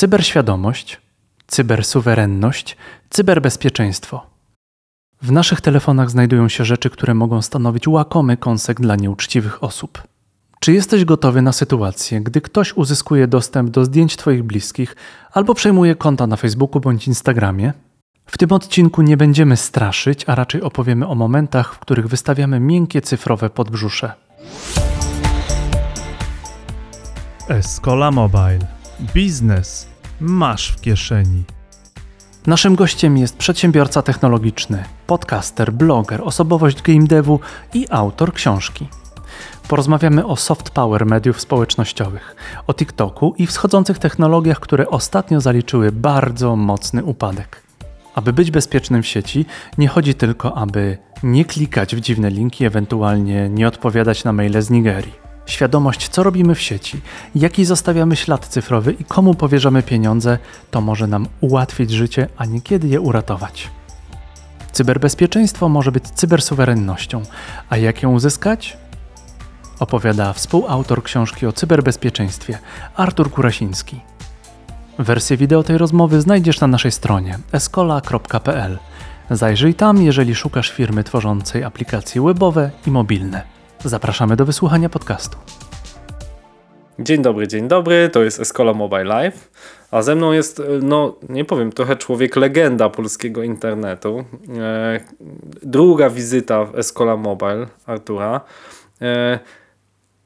cyberświadomość, cybersuwerenność, cyberbezpieczeństwo. W naszych telefonach znajdują się rzeczy, które mogą stanowić łakomy kąsek dla nieuczciwych osób. Czy jesteś gotowy na sytuację, gdy ktoś uzyskuje dostęp do zdjęć Twoich bliskich albo przejmuje konta na Facebooku bądź Instagramie? W tym odcinku nie będziemy straszyć, a raczej opowiemy o momentach, w których wystawiamy miękkie cyfrowe podbrzusze. Escola Mobile. Biznes masz w kieszeni. Naszym gościem jest przedsiębiorca technologiczny, podcaster, bloger, osobowość game devu i autor książki. Porozmawiamy o soft power mediów społecznościowych, o TikToku i wschodzących technologiach, które ostatnio zaliczyły bardzo mocny upadek. Aby być bezpiecznym w sieci, nie chodzi tylko, aby nie klikać w dziwne linki, ewentualnie nie odpowiadać na maile z Nigerii świadomość, co robimy w sieci, jaki zostawiamy ślad cyfrowy i komu powierzamy pieniądze, to może nam ułatwić życie, a niekiedy je uratować. Cyberbezpieczeństwo może być cybersuwerennością, a jak ją uzyskać? Opowiada współautor książki o cyberbezpieczeństwie Artur Kurasiński. Wersję wideo tej rozmowy znajdziesz na naszej stronie escola.pl. Zajrzyj tam, jeżeli szukasz firmy tworzącej aplikacje webowe i mobilne. Zapraszamy do wysłuchania podcastu. Dzień dobry, dzień dobry, to jest Escola Mobile Live, a ze mną jest, e, no nie powiem, trochę człowiek legenda polskiego internetu. E, druga wizyta w Escola Mobile Artura. E,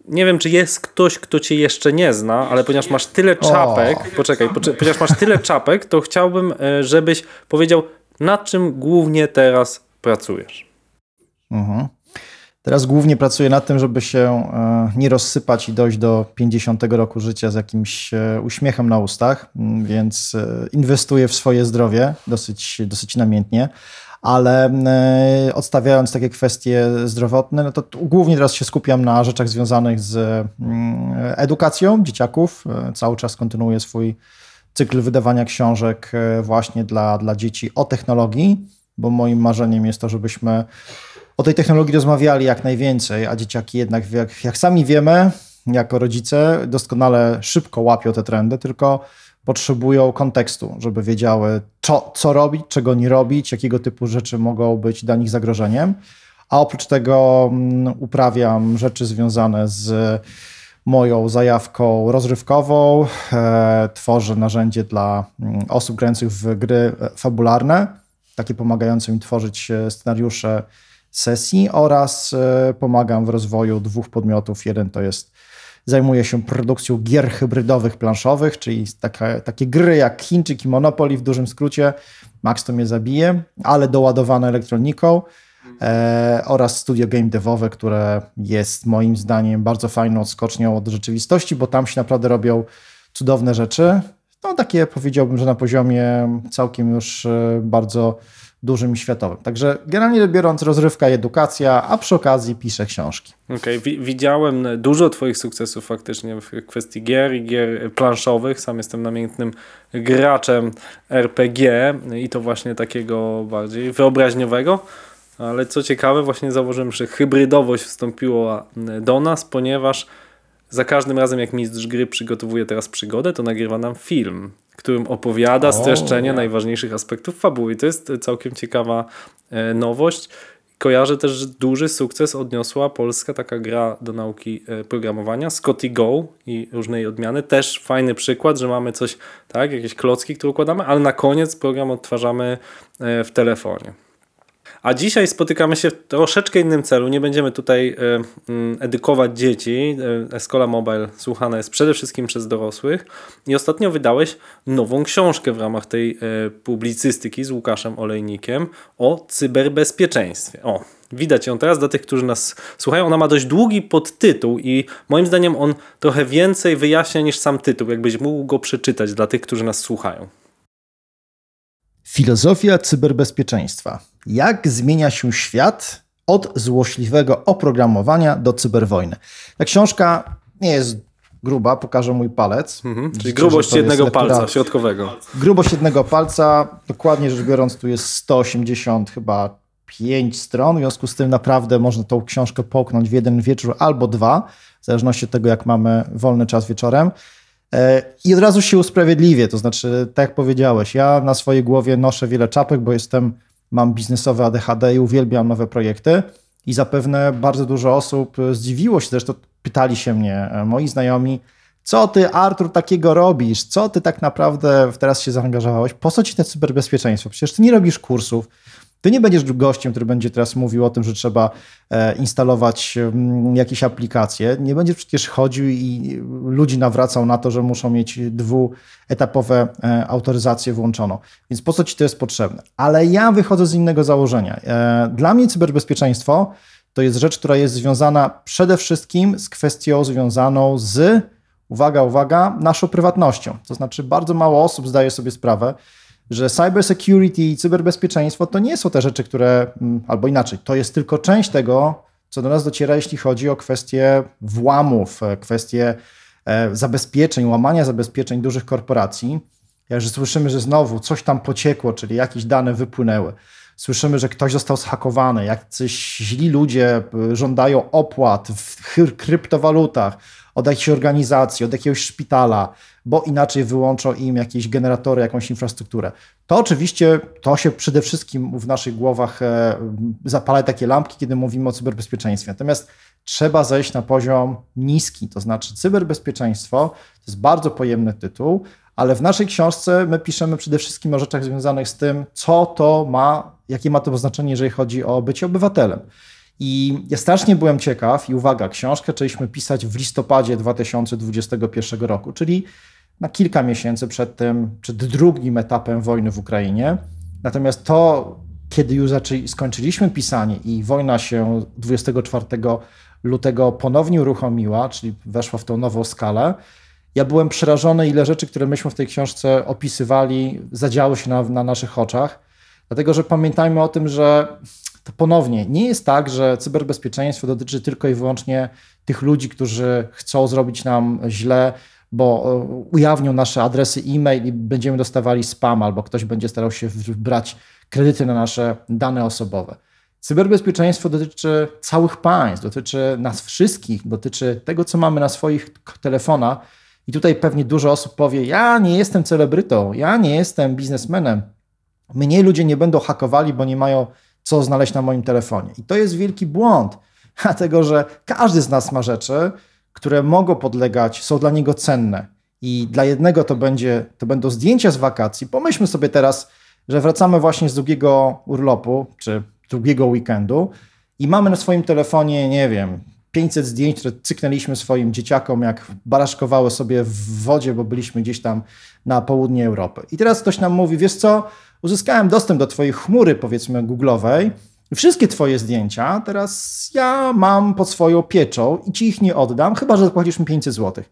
nie wiem, czy jest ktoś, kto cię jeszcze nie zna, ale ponieważ masz tyle czapek, o. poczekaj, ponieważ masz tyle czapek, to chciałbym, e, żebyś powiedział, nad czym głównie teraz pracujesz. Mhm. Teraz głównie pracuję nad tym, żeby się e, nie rozsypać i dojść do 50 roku życia z jakimś e, uśmiechem na ustach, mm, więc e, inwestuję w swoje zdrowie dosyć, dosyć namiętnie. Ale odstawiając takie kwestie zdrowotne, no to głównie teraz się skupiam na rzeczach związanych z mm, edukacją dzieciaków. Cały czas kontynuuję swój cykl wydawania książek właśnie dla, dla dzieci o technologii, bo moim marzeniem jest to, żebyśmy o tej technologii rozmawiali jak najwięcej, a dzieciaki jednak, jak, jak sami wiemy, jako rodzice, doskonale szybko łapią te trendy, tylko potrzebują kontekstu, żeby wiedziały, co, co robić, czego nie robić, jakiego typu rzeczy mogą być dla nich zagrożeniem. A oprócz tego um, uprawiam rzeczy związane z moją zajawką rozrywkową. E, tworzę narzędzie dla um, osób grających w gry e, fabularne, takie pomagające mi tworzyć e, scenariusze sesji oraz e, pomagam w rozwoju dwóch podmiotów. Jeden to jest zajmuje się produkcją gier hybrydowych planszowych, czyli takie gry jak Chińczyk i Monopoly w dużym skrócie. Max to mnie zabije, ale doładowane elektroniką. E, oraz studio game devowe, które jest moim zdaniem bardzo fajną odskocznią od rzeczywistości, bo tam się naprawdę robią cudowne rzeczy. No takie powiedziałbym, że na poziomie całkiem już e, bardzo dużym światowym. Także generalnie biorąc rozrywka i edukacja, a przy okazji piszę książki. Okej, okay. widziałem dużo Twoich sukcesów faktycznie w kwestii gier i gier planszowych. Sam jestem namiętnym graczem RPG i to właśnie takiego bardziej wyobraźniowego. Ale co ciekawe, właśnie zauważyłem, że hybrydowość wstąpiła do nas, ponieważ za każdym razem, jak mistrz gry przygotowuje teraz przygodę, to nagrywa nam film którym opowiada streszczenie o, najważniejszych aspektów fabuły. I to jest całkiem ciekawa e, nowość. Kojarzę też, że duży sukces odniosła polska taka gra do nauki e, programowania, Scotty Go i różnej odmiany. Też fajny przykład, że mamy coś, tak, jakieś klocki, które układamy, ale na koniec program odtwarzamy e, w telefonie. A dzisiaj spotykamy się w troszeczkę innym celu. Nie będziemy tutaj e, mm, edukować dzieci. E, Escola Mobile słuchana jest przede wszystkim przez dorosłych. I ostatnio wydałeś nową książkę w ramach tej e, publicystyki z Łukaszem Olejnikiem o cyberbezpieczeństwie. O, widać ją teraz dla tych, którzy nas słuchają. Ona ma dość długi podtytuł i moim zdaniem on trochę więcej wyjaśnia niż sam tytuł. Jakbyś mógł go przeczytać dla tych, którzy nas słuchają. Filozofia cyberbezpieczeństwa. Jak zmienia się świat od złośliwego oprogramowania do cyberwojny? Ta książka nie jest gruba, pokażę mój palec. Mhm, czyli grubość jednego palca środkowego. Grubość jednego palca, dokładnie rzecz biorąc, tu jest 180 chyba 5 stron, w związku z tym naprawdę można tą książkę połknąć w jeden wieczór albo dwa, w zależności od tego, jak mamy wolny czas wieczorem. E, I od razu się usprawiedliwię, to znaczy, tak jak powiedziałeś, ja na swojej głowie noszę wiele czapek, bo jestem, mam biznesowe ADHD i uwielbiam nowe projekty. I zapewne bardzo dużo osób zdziwiło się, zresztą pytali się mnie e, moi znajomi, co ty, Artur, takiego robisz? Co ty tak naprawdę teraz się zaangażowałeś? Po co ci te cyberbezpieczeństwo? Przecież ty nie robisz kursów, ty nie będziesz gościem, który będzie teraz mówił o tym, że trzeba e, instalować mm, jakieś aplikacje. Nie będziesz przecież chodził i ludzi nawracał na to, że muszą mieć dwuetapowe e, autoryzację włączoną. Więc po co ci to jest potrzebne? Ale ja wychodzę z innego założenia. E, dla mnie cyberbezpieczeństwo to jest rzecz, która jest związana przede wszystkim z kwestią związaną z, uwaga, uwaga, naszą prywatnością. To znaczy, bardzo mało osób zdaje sobie sprawę, że cybersecurity i cyberbezpieczeństwo to nie są te rzeczy, które, mm, albo inaczej, to jest tylko część tego, co do nas dociera, jeśli chodzi o kwestie włamów, e, kwestie e, zabezpieczeń, łamania zabezpieczeń dużych korporacji. Jak że słyszymy, że znowu coś tam pociekło, czyli jakieś dane wypłynęły. Słyszymy, że ktoś został zhakowany, jacyś źli ludzie e, żądają opłat w kryptowalutach od jakiejś organizacji, od jakiegoś szpitala, bo inaczej wyłączą im jakieś generatory, jakąś infrastrukturę. To oczywiście, to się przede wszystkim w naszych głowach e, zapala takie lampki, kiedy mówimy o cyberbezpieczeństwie. Natomiast trzeba zejść na poziom niski, to znaczy cyberbezpieczeństwo to jest bardzo pojemny tytuł, ale w naszej książce my piszemy przede wszystkim o rzeczach związanych z tym, co to ma, jakie ma to znaczenie, jeżeli chodzi o bycie obywatelem. I ja strasznie byłem ciekaw, i uwaga, książkę zaczęliśmy pisać w listopadzie 2021 roku, czyli na kilka miesięcy przed tym, przed drugim etapem wojny w Ukrainie. Natomiast to, kiedy już skończyliśmy pisanie i wojna się 24 lutego ponownie uruchomiła, czyli weszła w tą nową skalę, ja byłem przerażony, ile rzeczy, które myśmy w tej książce opisywali, zadziały się na, na naszych oczach. Dlatego, że pamiętajmy o tym, że to ponownie nie jest tak, że cyberbezpieczeństwo dotyczy tylko i wyłącznie tych ludzi, którzy chcą zrobić nam źle, bo e, ujawnią nasze adresy e-mail i będziemy dostawali spam, albo ktoś będzie starał się brać kredyty na nasze dane osobowe. Cyberbezpieczeństwo dotyczy całych państw, dotyczy nas wszystkich, dotyczy tego, co mamy na swoich telefonach. I tutaj pewnie dużo osób powie: Ja nie jestem celebrytą, ja nie jestem biznesmenem. Mnie ludzie nie będą hakowali, bo nie mają co znaleźć na moim telefonie. I to jest wielki błąd, dlatego że każdy z nas ma rzeczy, które mogą podlegać, są dla niego cenne. I dla jednego to, będzie, to będą zdjęcia z wakacji. Pomyślmy sobie teraz, że wracamy właśnie z długiego urlopu, czy długiego weekendu i mamy na swoim telefonie, nie wiem, 500 zdjęć, które cyknęliśmy swoim dzieciakom, jak baraszkowały sobie w wodzie, bo byliśmy gdzieś tam na południe Europy. I teraz ktoś nam mówi, wiesz co, uzyskałem dostęp do twojej chmury, powiedzmy, googlowej, wszystkie twoje zdjęcia teraz ja mam pod swoją pieczą i ci ich nie oddam, chyba że zapłacisz mi 500 zł.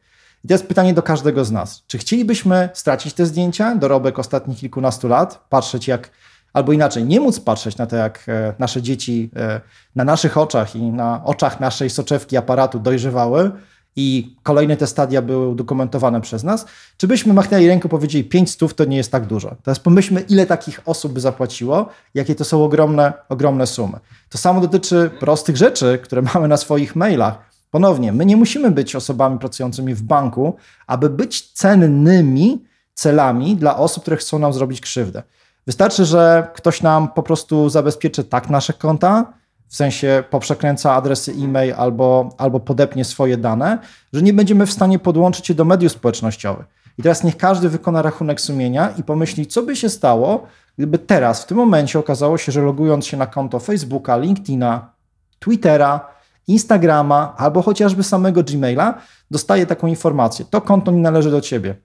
I teraz pytanie do każdego z nas. Czy chcielibyśmy stracić te zdjęcia, dorobek ostatnich kilkunastu lat, patrzeć jak, albo inaczej, nie móc patrzeć na to, jak e, nasze dzieci e, na naszych oczach i na oczach naszej soczewki aparatu dojrzewały, i kolejne te stadia były udokumentowane przez nas, czy byśmy machnęli ręką powiedzieli 5 stów to nie jest tak dużo. Teraz pomyślmy, ile takich osób by zapłaciło, jakie to są ogromne, ogromne sumy. To samo dotyczy prostych rzeczy, które mamy na swoich mailach. Ponownie, my nie musimy być osobami pracującymi w banku, aby być cennymi celami dla osób, które chcą nam zrobić krzywdę. Wystarczy, że ktoś nam po prostu zabezpieczy tak nasze konta, w sensie poprzekręca adresy e-mail albo, albo podepnie swoje dane, że nie będziemy w stanie podłączyć się do mediów społecznościowych. I teraz niech każdy wykona rachunek sumienia i pomyśli, co by się stało, gdyby teraz, w tym momencie okazało się, że logując się na konto Facebooka, LinkedIna, Twittera, Instagrama albo chociażby samego Gmaila, dostaje taką informację. To konto nie należy do ciebie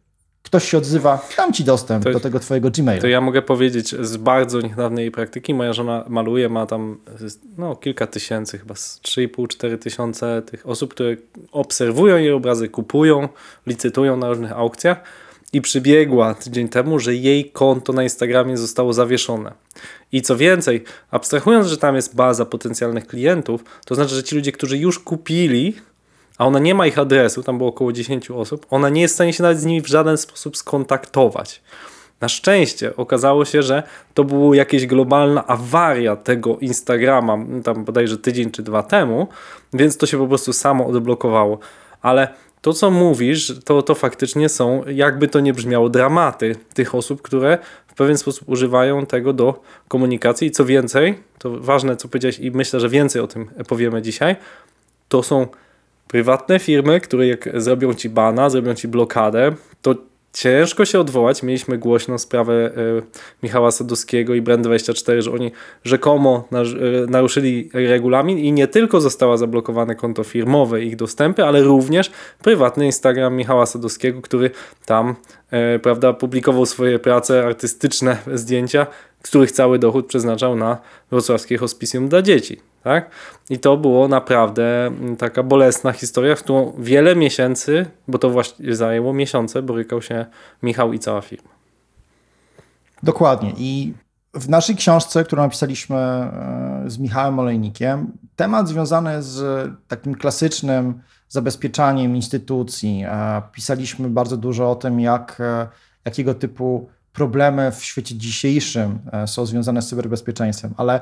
ktoś się odzywa, dam ci dostęp to, do tego twojego Gmaila. To ja mogę powiedzieć z bardzo niedawnej praktyki. Moja żona maluje, ma tam no, kilka tysięcy, chyba 3,5-4 tysiące tych osób, które obserwują jej obrazy, kupują, licytują na różnych aukcjach i przybiegła tydzień temu, że jej konto na Instagramie zostało zawieszone. I co więcej, abstrahując, że tam jest baza potencjalnych klientów, to znaczy, że ci ludzie, którzy już kupili a ona nie ma ich adresu, tam było około 10 osób, ona nie jest w stanie się nawet z nimi w żaden sposób skontaktować. Na szczęście okazało się, że to była jakaś globalna awaria tego Instagrama, tam bodajże tydzień czy dwa temu, więc to się po prostu samo odblokowało. Ale to, co mówisz, to, to faktycznie są, jakby to nie brzmiało, dramaty tych osób, które w pewien sposób używają tego do komunikacji. I co więcej, to ważne, co powiedziałeś, i myślę, że więcej o tym powiemy dzisiaj, to są prywatne firmy, które jak zrobią ci bana, zrobią ci blokadę, to ciężko się odwołać. Mieliśmy głośną sprawę e, Michała Sadowskiego i Brand24, że oni rzekomo e, naruszyli regulamin i nie tylko została zablokowane konto firmowe, ich dostępy, ale również prywatny Instagram Michała Sadowskiego, który tam e, prawda, publikował swoje prace artystyczne, zdjęcia, których cały dochód przeznaczał na wrocławskie hospicjum dla dzieci. Tak? I to było naprawdę mm, taka bolesna historia, w którą wiele miesięcy, bo to właśnie zajęło miesiące, borykał się Michał i cała firma. Dokładnie. I w naszej książce, którą napisaliśmy e, z Michałem Olejnikiem, temat związany z takim klasycznym zabezpieczaniem instytucji. E, pisaliśmy bardzo dużo o tym, jak, e, jakiego typu problemy w świecie dzisiejszym są związane z cyberbezpieczeństwem, ale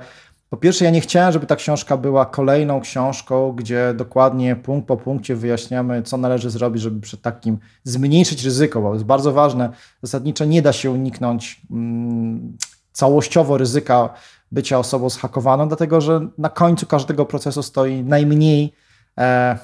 po pierwsze, ja nie chciałem, żeby ta książka była kolejną książką, gdzie dokładnie punkt po punkcie wyjaśniamy, co należy zrobić, żeby przed takim zmniejszyć ryzyko, bo jest bardzo ważne. Zasadniczo nie da się uniknąć mm, całościowo ryzyka bycia osobą zhakowaną, dlatego że na końcu każdego procesu stoi najmniej e,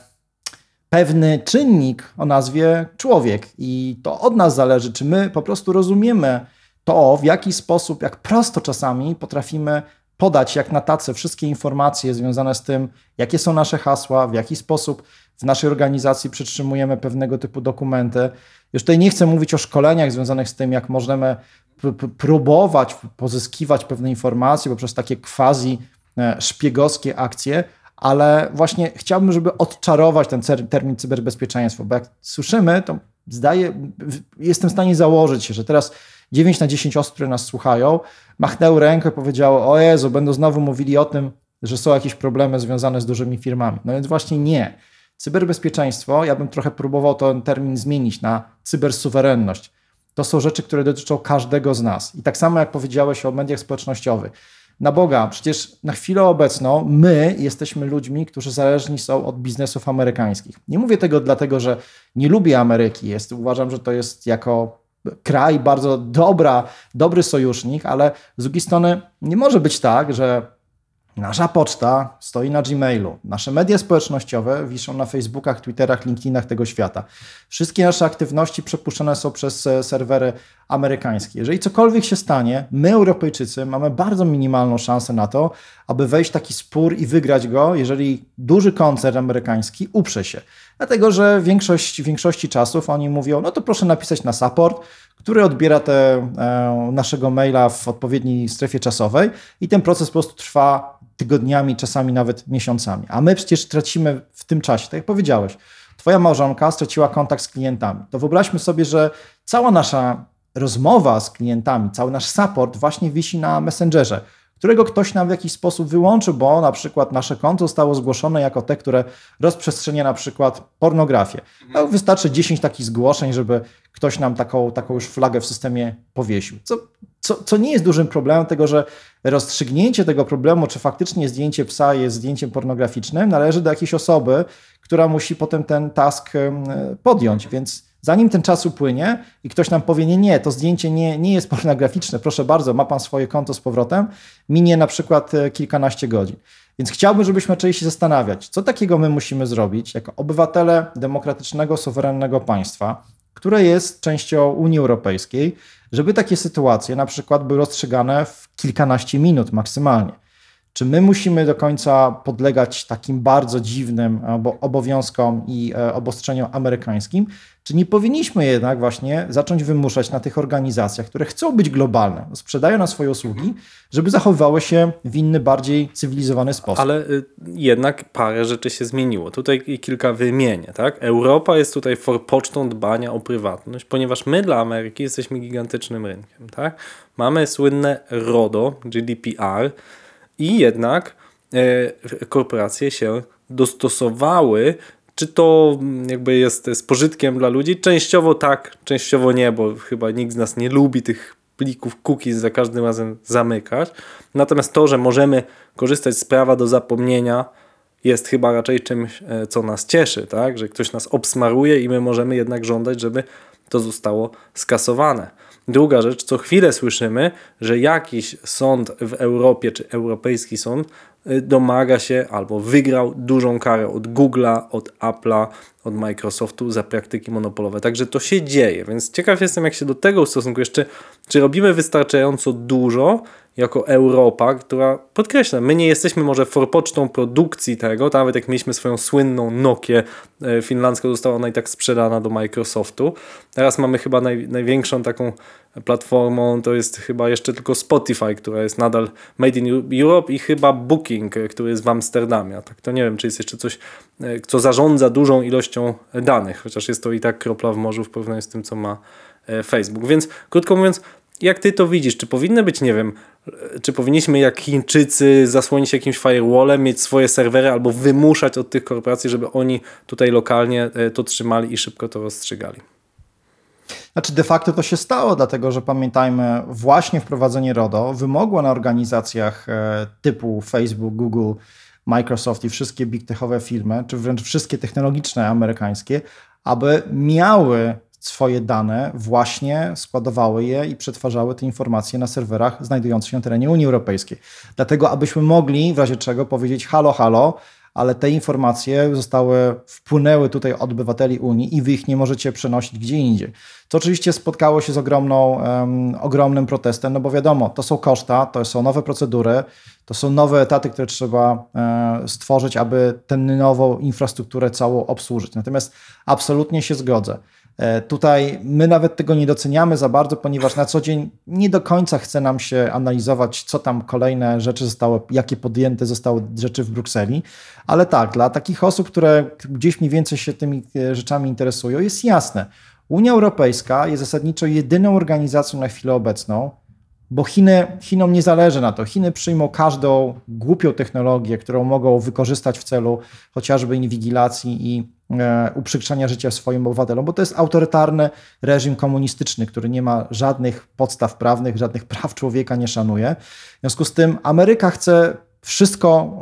pewny czynnik o nazwie człowiek. I to od nas zależy, czy my po prostu rozumiemy to, w jaki sposób, jak prosto czasami potrafimy podać jak na tace wszystkie informacje związane z tym, jakie są nasze hasła, w jaki sposób w naszej organizacji przytrzymujemy pewnego typu dokumenty. Już tutaj nie chcę mówić o szkoleniach związanych z tym, jak możemy próbować pozyskiwać pewne informacje poprzez takie quasi e, szpiegowskie akcje, ale właśnie chciałbym, żeby odczarować ten termin cyberbezpieczeństwo, bo jak słyszymy, to zdaje, jestem w stanie założyć się, że teraz 9 na 10 osób, które nas słuchają, machnęły rękę i powiedziało, o Jezu, będą znowu mówili o tym, że są jakieś problemy związane z dużymi firmami. No więc właśnie nie. Cyberbezpieczeństwo, ja bym trochę próbował ten termin zmienić na cybersuwerenność. To są rzeczy, które dotyczą każdego z nas. I tak samo jak powiedziałeś o mediach społecznościowych. Na Boga, przecież na chwilę obecną my jesteśmy ludźmi, którzy zależni są od biznesów amerykańskich. Nie mówię tego dlatego, że nie lubię Ameryki. Jest, uważam, że to jest jako kraj, bardzo dobra, dobry sojusznik, ale z drugiej strony nie może być tak, że Nasza poczta stoi na Gmailu. Nasze media społecznościowe wiszą na Facebookach, Twitterach, LinkedInach tego świata. Wszystkie nasze aktywności przepuszczane są przez e, serwery amerykańskie. Jeżeli cokolwiek się stanie, my, Europejczycy, mamy bardzo minimalną szansę na to, aby wejść w taki spór i wygrać go, jeżeli duży koncern amerykański uprze się. Dlatego, że większość, większości czasów oni mówią, no to proszę napisać na support, który odbiera te, e, naszego maila w odpowiedniej strefie czasowej i ten proces po prostu trwa tygodniami, czasami nawet miesiącami. A my przecież tracimy w tym czasie, tak jak powiedziałeś, Twoja małżonka straciła kontakt z klientami. To wyobraźmy sobie, że cała nasza rozmowa z klientami, cały nasz support właśnie wisi na Messengerze którego ktoś nam w jakiś sposób wyłączy, bo na przykład nasze konto zostało zgłoszone jako te, które rozprzestrzenia na przykład pornografię. No, wystarczy 10 takich zgłoszeń, żeby ktoś nam taką, taką już flagę w systemie powiesił. Co, co, co nie jest dużym problemem, tego, że rozstrzygnięcie tego problemu, czy faktycznie zdjęcie psa jest zdjęciem pornograficznym, należy do jakiejś osoby, która musi potem ten task podjąć, więc Zanim ten czas upłynie i ktoś nam powie, nie, nie, to zdjęcie nie, nie jest pornograficzne, proszę bardzo, ma pan swoje konto z powrotem, minie na przykład e, kilkanaście godzin. Więc chciałbym, żebyśmy zaczęli się zastanawiać, co takiego my musimy zrobić jako obywatele demokratycznego, suwerennego państwa, które jest częścią Unii Europejskiej, żeby takie sytuacje na przykład były rozstrzygane w kilkanaście minut maksymalnie. Czy my musimy do końca podlegać takim bardzo dziwnym obowiązkom i e, obostrzeniom amerykańskim? Czy nie powinniśmy jednak właśnie zacząć wymuszać na tych organizacjach, które chcą być globalne, sprzedają na swoje usługi, żeby zachowywały się w inny, bardziej cywilizowany sposób? Ale y, jednak parę rzeczy się zmieniło. Tutaj kilka wymienię. Tak? Europa jest tutaj forpocztą dbania o prywatność, ponieważ my dla Ameryki jesteśmy gigantycznym rynkiem. Tak? Mamy słynne RODO, GDPR, i jednak e, korporacje się dostosowały czy to jakby jest z pożytkiem dla ludzi? Częściowo tak, częściowo nie, bo chyba nikt z nas nie lubi tych plików cookies za każdym razem zamykać. Natomiast to, że możemy korzystać z prawa do zapomnienia jest chyba raczej czymś, e, co nas cieszy, tak? że ktoś nas obsmaruje i my możemy jednak żądać, żeby to zostało skasowane. Druga rzecz, co chwilę słyszymy, że jakiś sąd w Europie, czy europejski sąd, domaga się albo wygrał dużą karę od Google'a, od Apple'a, od Microsoftu za praktyki monopolowe. Także to się dzieje, więc ciekaw jestem, jak się do tego ustosunkujesz. Czy, czy robimy wystarczająco dużo, jako Europa, która podkreślam, my nie jesteśmy może forpocztą produkcji tego, nawet jak mieliśmy swoją słynną Nokię e, finlandzka, została ona i tak sprzedana do Microsoftu. Teraz mamy chyba naj, największą taką platformą, to jest chyba jeszcze tylko Spotify, która jest nadal made in Europe i chyba Booking, e, który jest w Amsterdamie. Tak to nie wiem, czy jest jeszcze coś, e, co zarządza dużą ilością danych, chociaż jest to i tak kropla w morzu w porównaniu z tym, co ma Facebook. Więc krótko mówiąc, jak ty to widzisz? Czy powinny być, nie wiem, czy powinniśmy jak Chińczycy zasłonić jakimś firewallem, mieć swoje serwery albo wymuszać od tych korporacji, żeby oni tutaj lokalnie e, to trzymali i szybko to rozstrzygali? Znaczy de facto to się stało, dlatego że pamiętajmy, właśnie wprowadzenie RODO wymogło na organizacjach e, typu Facebook, Google, Microsoft i wszystkie big techowe firmy, czy wręcz wszystkie technologiczne amerykańskie, aby miały swoje dane właśnie składowały je i przetwarzały te informacje na serwerach znajdujących się na terenie Unii Europejskiej. Dlatego, abyśmy mogli w razie czego powiedzieć halo, halo, ale te informacje zostały, wpłynęły tutaj od obywateli Unii i wy ich nie możecie przenosić gdzie indziej. To oczywiście spotkało się z ogromną, um, ogromnym protestem, no bo wiadomo, to są koszta, to są nowe procedury, to są nowe etaty, które trzeba e, stworzyć, aby tę nową infrastrukturę całą obsłużyć. Natomiast absolutnie się zgodzę. E, tutaj my nawet tego nie doceniamy za bardzo, ponieważ na co dzień nie do końca chce nam się analizować, co tam kolejne rzeczy zostały, jakie podjęte zostały rzeczy w Brukseli. Ale tak, dla takich osób, które gdzieś mniej więcej się tymi e, rzeczami interesują, jest jasne. Unia Europejska jest zasadniczo jedyną organizacją na chwilę obecną, bo Chiny, Chinom nie zależy na to. Chiny przyjmą każdą głupią technologię, którą mogą wykorzystać w celu chociażby inwigilacji i uprzykrzania życia swoim obywatelom, bo to jest autorytarny reżim komunistyczny, który nie ma żadnych podstaw prawnych, żadnych praw człowieka nie szanuje. W związku z tym Ameryka chce wszystko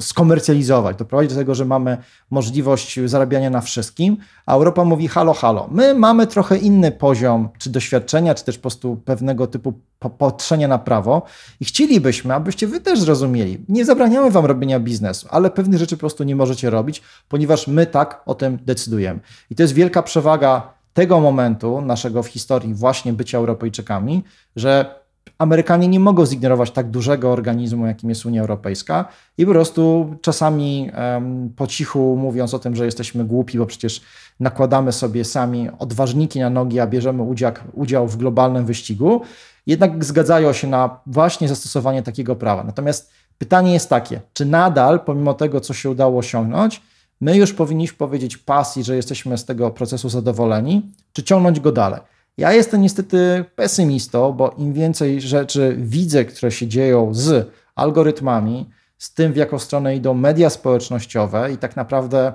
skomercjalizować, doprowadzić do tego, że mamy możliwość zarabiania na wszystkim, a Europa mówi halo, halo. My mamy trochę inny poziom czy doświadczenia, czy też po prostu pewnego typu patrzenia na prawo i chcielibyśmy, abyście wy też zrozumieli. Nie zabraniamy wam robienia biznesu, ale pewnych rzeczy po prostu nie możecie robić, ponieważ my tak o tym decydujemy. I to jest wielka przewaga tego momentu naszego w historii właśnie bycia Europejczykami, że Amerykanie nie mogą zignorować tak dużego organizmu, jakim jest Unia Europejska i po prostu czasami um, po cichu mówiąc o tym, że jesteśmy głupi, bo przecież nakładamy sobie sami odważniki na nogi, a bierzemy udział, udział w globalnym wyścigu, jednak zgadzają się na właśnie zastosowanie takiego prawa. Natomiast pytanie jest takie, czy nadal, pomimo tego, co się udało osiągnąć, my już powinniśmy powiedzieć pasji, że jesteśmy z tego procesu zadowoleni, czy ciągnąć go dalej? Ja jestem niestety pesymistą, bo im więcej rzeczy widzę, które się dzieją z algorytmami, z tym, w jaką stronę idą media społecznościowe i tak naprawdę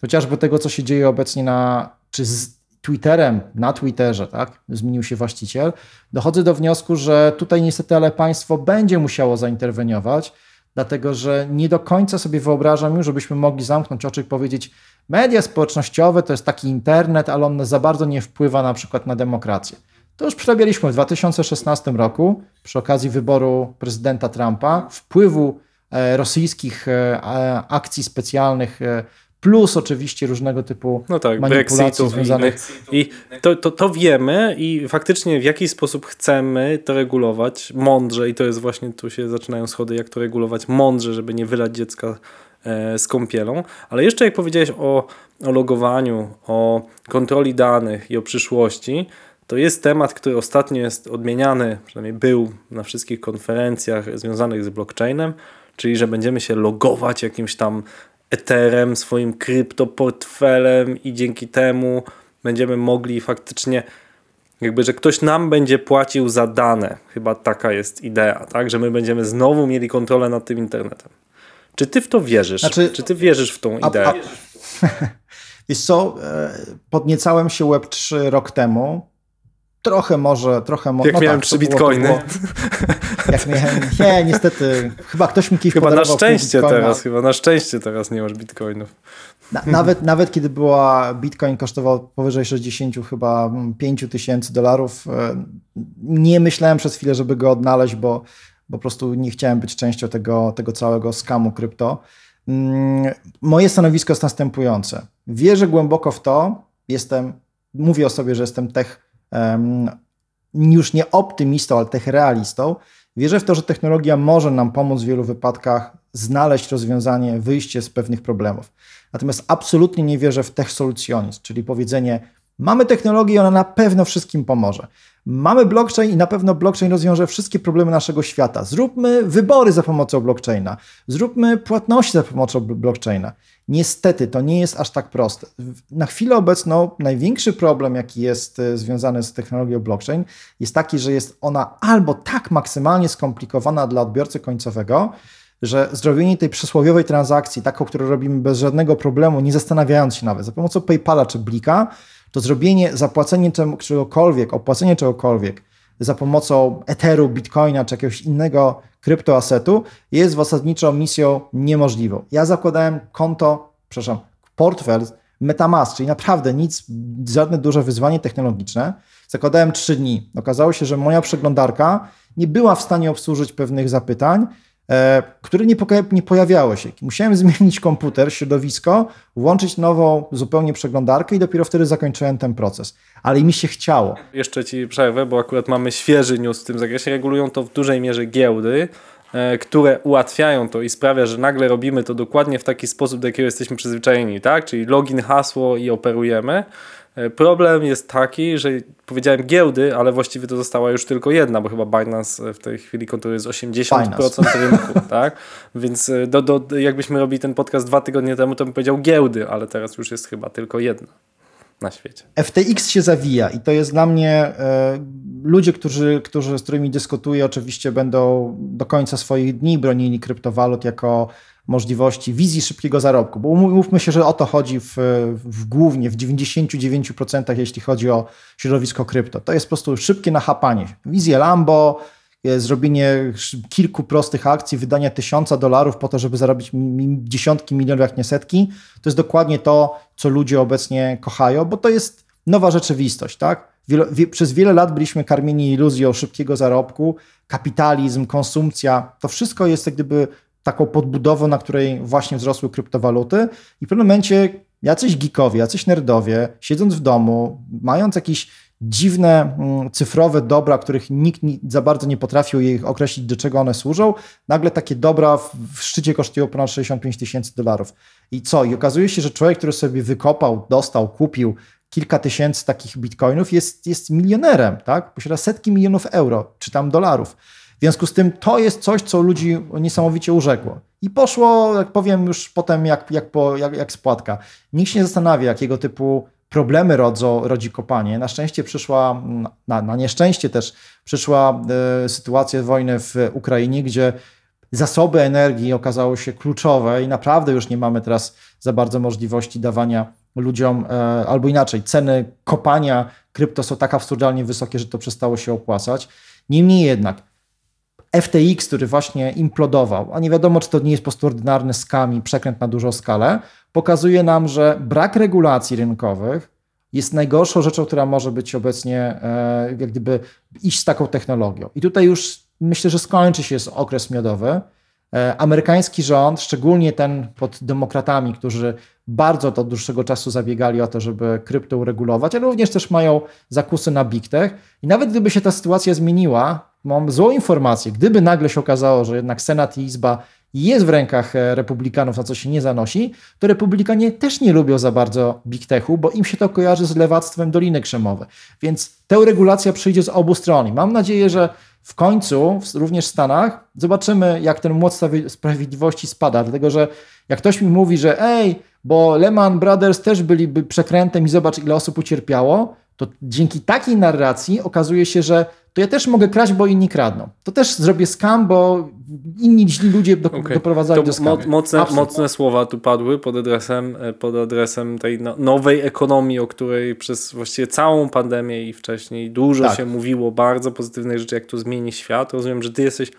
chociażby tego, co się dzieje obecnie na, czy z Twitterem, na Twitterze, tak, zmienił się właściciel, dochodzę do wniosku, że tutaj niestety, ale państwo będzie musiało zainterweniować, dlatego że nie do końca sobie wyobrażam już, żebyśmy mogli zamknąć oczy i powiedzieć, Media społecznościowe to jest taki internet, ale on za bardzo nie wpływa na przykład na demokrację. To już przerabialiśmy w 2016 roku przy okazji wyboru prezydenta Trumpa, wpływu e, rosyjskich e, akcji specjalnych, e, plus oczywiście różnego typu no tak, manipulacji związanych. I to, to, to wiemy i faktycznie w jakiś sposób chcemy to regulować mądrze i to jest właśnie, tu się zaczynają schody, jak to regulować mądrze, żeby nie wylać dziecka E, z kąpielą. Ale jeszcze jak powiedziałeś o, o logowaniu, o kontroli danych i o przyszłości, to jest temat, który ostatnio jest odmieniany, przynajmniej był na wszystkich konferencjach związanych z blockchainem, czyli że będziemy się logować jakimś tam Etherem, swoim kryptoportfelem i dzięki temu będziemy mogli faktycznie jakby, że ktoś nam będzie płacił za dane. Chyba taka jest idea, tak? Że my będziemy znowu mieli kontrolę nad tym internetem. Czy ty w to wierzysz? Znaczy, Czy ty wierzysz w tą ideę? A, Wiesz co, e, podniecałem się Web3 rok temu, Trochę może, trochę może. Jak no miałem tak, trzy było- bitcoiny. było- Jak miałem, nie, niestety, chyba ktoś mi kiedyś Chyba na szczęście teraz, chyba na szczęście teraz nie masz bitcoinów. Na, nawet, nawet kiedy była Bitcoin kosztował powyżej 60 chyba mm, 5 tysięcy dolarów, e, nie myślałem przez chwilę, żeby go odnaleźć, bo, bo po prostu nie chciałem być częścią tego, tego całego skamu krypto. Mm, Moje stanowisko jest następujące. Wierzę głęboko w to, jestem, mówię o sobie, że jestem tech, już nie optymistą, ale tech realistą. Wierzę w to, że technologia może nam pomóc w wielu wypadkach znaleźć rozwiązanie, wyjście z pewnych problemów. Natomiast absolutnie nie wierzę w tech solucjonizm, czyli powiedzenie, mamy technologię i ona na pewno wszystkim pomoże. Mamy blockchain i na pewno blockchain rozwiąże wszystkie problemy naszego świata. Zróbmy wybory za pomocą blockchaina. Zróbmy płatności za pomocą bl- blockchaina. Niestety to nie jest aż tak proste. Na chwilę obecną największy problem, jaki jest e, związany z technologią blockchain, jest taki, że jest ona albo tak maksymalnie skomplikowana dla odbiorcy końcowego, że zrobienie tej przysłowiowej transakcji, taką, którą robimy bez żadnego problemu, nie zastanawiając się nawet, za pomocą PayPala czy Blika, to zrobienie, zapłacenie czegokolwiek, opłacenie czegokolwiek za pomocą Etheru, Bitcoina czy jakiegoś innego kryptoasetu jest zasadniczą misją niemożliwą. Ja zakładałem konto, przepraszam, portfel Metamask, czyli naprawdę nic, żadne duże wyzwanie technologiczne. Zakładałem trzy dni. Okazało się, że moja przeglądarka nie była w stanie obsłużyć pewnych zapytań, które nie, nie pojawiały się. Musiałem zmienić komputer, środowisko, włączyć nową zupełnie przeglądarkę i dopiero wtedy zakończyłem ten proces. Ale mi się chciało. Jeszcze ci przerwę, bo akurat mamy świeży news w tym zakresie. Regulują to w dużej mierze giełdy, e, które ułatwiają to i sprawia, że nagle robimy to dokładnie w taki sposób, do jakiego jesteśmy przyzwyczajeni, tak? Czyli login, hasło i operujemy. E, Problem jest taki, że powiedziałem giełdy, ale właściwie to została już tylko jedna, bo chyba Binance w tej chwili kontroluje z 80% rynku, tak? Więc e, do, do, jakbyśmy robili ten podcast dwa tygodnie temu, to bym powiedział giełdy, ale teraz już jest chyba tylko jedna na świecie. FTX się zawija i to jest dla mnie, e, ludzie, którzy, którzy, z którymi dyskutuję, oczywiście będą do końca swoich dni bronili kryptowalut jako możliwości wizji szybkiego zarobku, bo umówmy się, że o to chodzi w, w głównie w 99% jeśli chodzi o środowisko krypto. To jest po prostu szybkie nachapanie. Wizję Lambo, e, zrobienie kilku prostych akcji, wydanie tysiąca dolarów po to, żeby zarobić dziesiątki milionów, jak nie setki, to jest dokładnie to, co ludzie obecnie kochają, bo to jest nowa rzeczywistość, tak? Przez wiele lat byliśmy karmieni iluzją szybkiego zarobku, kapitalizm, konsumpcja, to wszystko jest jak gdyby taką podbudową, na której właśnie wzrosły kryptowaluty i w pewnym momencie jacyś geekowie, jacyś nerdowie, siedząc w domu, mając jakieś dziwne mm, cyfrowe dobra, których nikt ni- za bardzo nie potrafił ich określić, do czego one służą, nagle takie dobra w szczycie kosztują ponad 65 tysięcy dolarów. I co? I okazuje się, że człowiek, który sobie wykopał, dostał, kupił kilka tysięcy takich bitcoinów, jest, jest milionerem, tak? Posiada setki milionów euro, czy tam dolarów. W związku z tym to jest coś, co ludzi niesamowicie urzekło. I poszło, jak powiem, już potem jak, jak, po, jak, jak spłatka. Nikt się nie zastanawia, jakiego typu problemy rodzą, rodzi kopanie. Na szczęście przyszła, na, na nieszczęście też przyszła e, sytuacja wojny w Ukrainie, gdzie zasoby energii okazały się kluczowe i naprawdę już nie mamy teraz za bardzo możliwości dawania ludziom, e, albo inaczej, ceny kopania krypto są tak absurdalnie wysokie, że to przestało się opłacać. Niemniej jednak, FTX, który właśnie implodował, a nie wiadomo, czy to nie jest po prostu ordynarny skam i przekręt na dużą skalę, pokazuje nam, że brak regulacji rynkowych jest najgorszą rzeczą, która może być obecnie, e, jak gdyby iść z taką technologią. I tutaj już myślę, że skończy się okres miodowy. E, Amerykański rząd, szczególnie ten pod demokratami, którzy bardzo od dłuższego czasu zabiegali o to, żeby krypto uregulować, ale również też mają zakusy na big tech. I nawet gdyby się ta sytuacja zmieniła, mam złą informację, gdyby nagle się okazało, że jednak Senat i Izba jest w rękach e, republikanów, na co się nie zanosi, to republikanie też nie lubią za bardzo big techu, bo im się to kojarzy z lewactwem Doliny Krzemowe. Więc ta regulacja przyjdzie z obu stron. I mam nadzieję, że w końcu, również w Stanach, zobaczymy, jak ten sprawi- sprawiedliwości spada. Dlatego, że jak ktoś mi mówi, że ej, bo Lehman Brothers też byliby przekrętem i zobacz, ile osób ucierpiało, to dzięki takiej narracji okazuje się, że to ja też mogę kraść, bo inni kradną. To też zrobię skam, bo inni źli ludzie do, Okay. doprowadzają do skamu. mo- mocne, mocne słowa tu padły pod adresem, e, pod adresem tej no, nowej ekonomii, o której przez właściwie całą pandemię i wcześniej dużo Tak. się mówiło, bardzo pozytywnych rzeczy, jak to zmieni świat. Rozumiem, że ty jesteś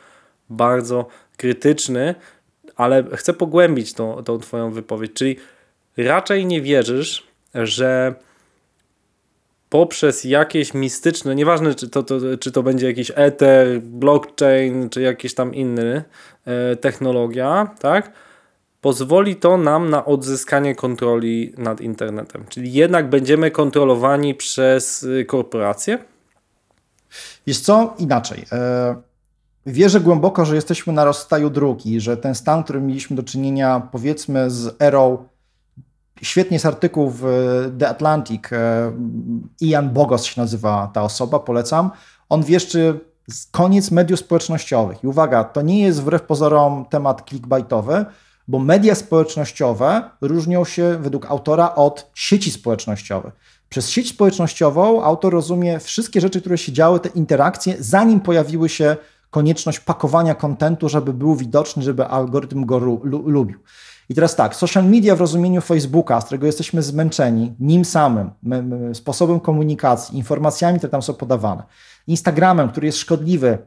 bardzo krytyczny, ale chcę pogłębić tą, tą twoją wypowiedź, czyli raczej nie wierzysz, że poprzez jakieś mistyczne, nieważne czy to, to, czy to będzie jakiś ether, blockchain, czy jakiś tam inny e, technologia, tak? Pozwoli to nam na odzyskanie kontroli nad internetem. Czyli jednak będziemy kontrolowani przez y, korporacje? Wiesz co? Inaczej. E, Wierzę głęboko, że jesteśmy na rozstaju dróg i że ten stan, którym mieliśmy do czynienia powiedzmy z erą Świetnie jest artykuł w The Atlantic. e, Ian Bogos się nazywa ta osoba, polecam. On wieszczy koniec mediów społecznościowych. I uwaga, to nie jest wbrew pozorom temat clickbaitowy, bo media społecznościowe różnią się według autora od sieci społecznościowych. Przez sieć społecznościową autor rozumie wszystkie rzeczy, które się działy, te interakcje, zanim pojawiły się konieczność pakowania kontentu, żeby był widoczny, żeby algorytm go lu- lu- lubił. I teraz tak, social media w rozumieniu Facebooka, z którego jesteśmy zmęczeni, nim samym, m- m- sposobem komunikacji, informacjami, które tam są podawane, Instagramem, który jest szkodliwy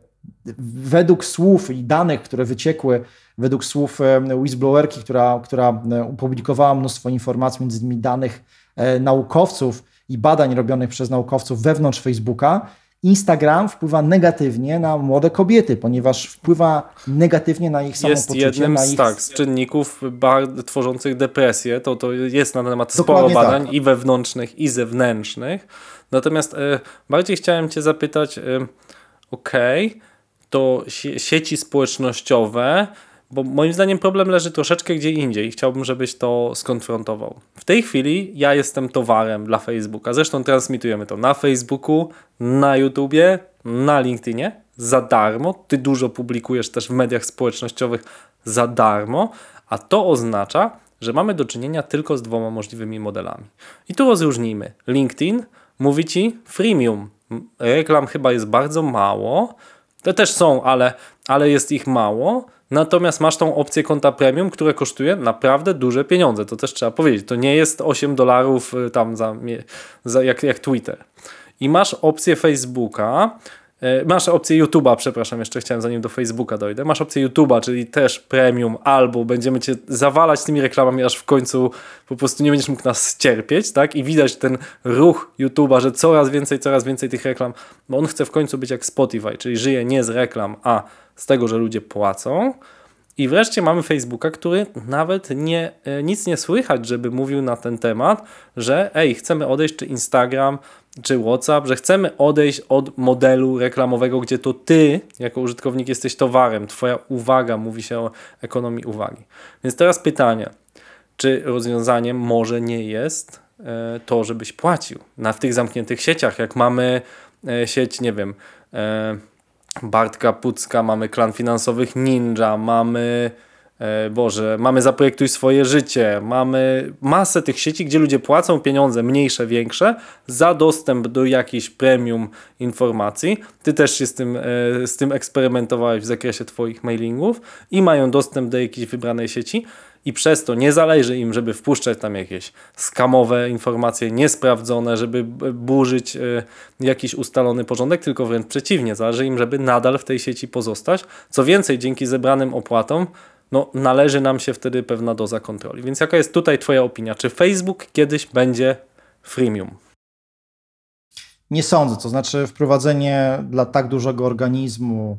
według słów i danych, które wyciekły, według słów e, whistleblowerki, która, która e, opublikowała mnóstwo informacji, między innymi danych e, naukowców i badań robionych przez naukowców wewnątrz Facebooka, Instagram wpływa negatywnie na młode kobiety, ponieważ wpływa negatywnie na ich Jest samopoczucie, jednym na z, ich... tak, z czynników bar- tworzących depresję. To, to jest na temat sporo Dokładnie badań tak. i wewnętrznych, i zewnętrznych. Natomiast e, bardziej chciałem Cię zapytać, e, okej, to sie- sieci społecznościowe, bo moim zdaniem problem leży troszeczkę gdzie indziej. Chciałbym, żebyś to skonfrontował. W tej chwili ja jestem towarem dla Facebooka. Zresztą transmitujemy to na Facebooku, na YouTubie, na LinkedInie za darmo. Ty dużo publikujesz też w mediach społecznościowych za darmo, a to oznacza, że mamy do czynienia tylko z dwoma możliwymi modelami. I tu rozróżnijmy. LinkedIn mówi ci freemium. Reklam chyba jest bardzo mało. Te też są, ale, ale jest ich mało. Natomiast masz tą opcję konta premium, które kosztuje naprawdę duże pieniądze. To też trzeba powiedzieć. To nie jest 8 dolarów y, tam za, za jak, jak Twitter. I masz opcję Facebooka, e, masz opcję YouTube'a, przepraszam, jeszcze chciałem zanim do Facebooka dojdę. Masz opcję YouTube'a, czyli też premium, albo będziemy cię zawalać tymi reklamami, aż w końcu po prostu nie będziesz mógł nas cierpieć, tak? I widać ten ruch YouTube'a, że coraz więcej, coraz więcej tych reklam, bo on chce w końcu być jak Spotify, czyli żyje nie z reklam, a z tego, że ludzie płacą. I wreszcie mamy Facebooka, który nawet nie, e, nic nie słychać, żeby mówił na ten temat, że ej, chcemy odejść, czy Instagram, czy WhatsApp, że chcemy odejść od modelu reklamowego, gdzie to ty, jako użytkownik, jesteś towarem, twoja uwaga, mówi się o ekonomii uwagi. Więc teraz pytanie, czy rozwiązaniem może nie jest e, to, żebyś płacił na w tych zamkniętych sieciach, jak mamy e, sieć, nie wiem, Bartka Pucka, mamy klan finansowych Ninja, mamy e, Boże, mamy Zaprojektuj swoje życie, mamy masę tych sieci, gdzie ludzie płacą pieniądze, mniejsze, większe, za dostęp do jakichś premium informacji. Ty też się z tym, e, z tym eksperymentowałeś w zakresie Twoich mailingów i mają dostęp do jakiejś wybranej sieci i przez to nie zależy im, żeby wpuszczać tam jakieś skamowe informacje, niesprawdzone, żeby burzyć e, jakiś ustalony porządek, tylko wręcz przeciwnie, zależy im, żeby nadal w tej sieci pozostać. Co więcej, dzięki zebranym opłatom, no, należy nam się wtedy pewna doza kontroli. Więc jaka jest tutaj Twoja opinia? Czy Facebook kiedyś będzie freemium? Nie sądzę. To znaczy, wprowadzenie dla tak dużego organizmu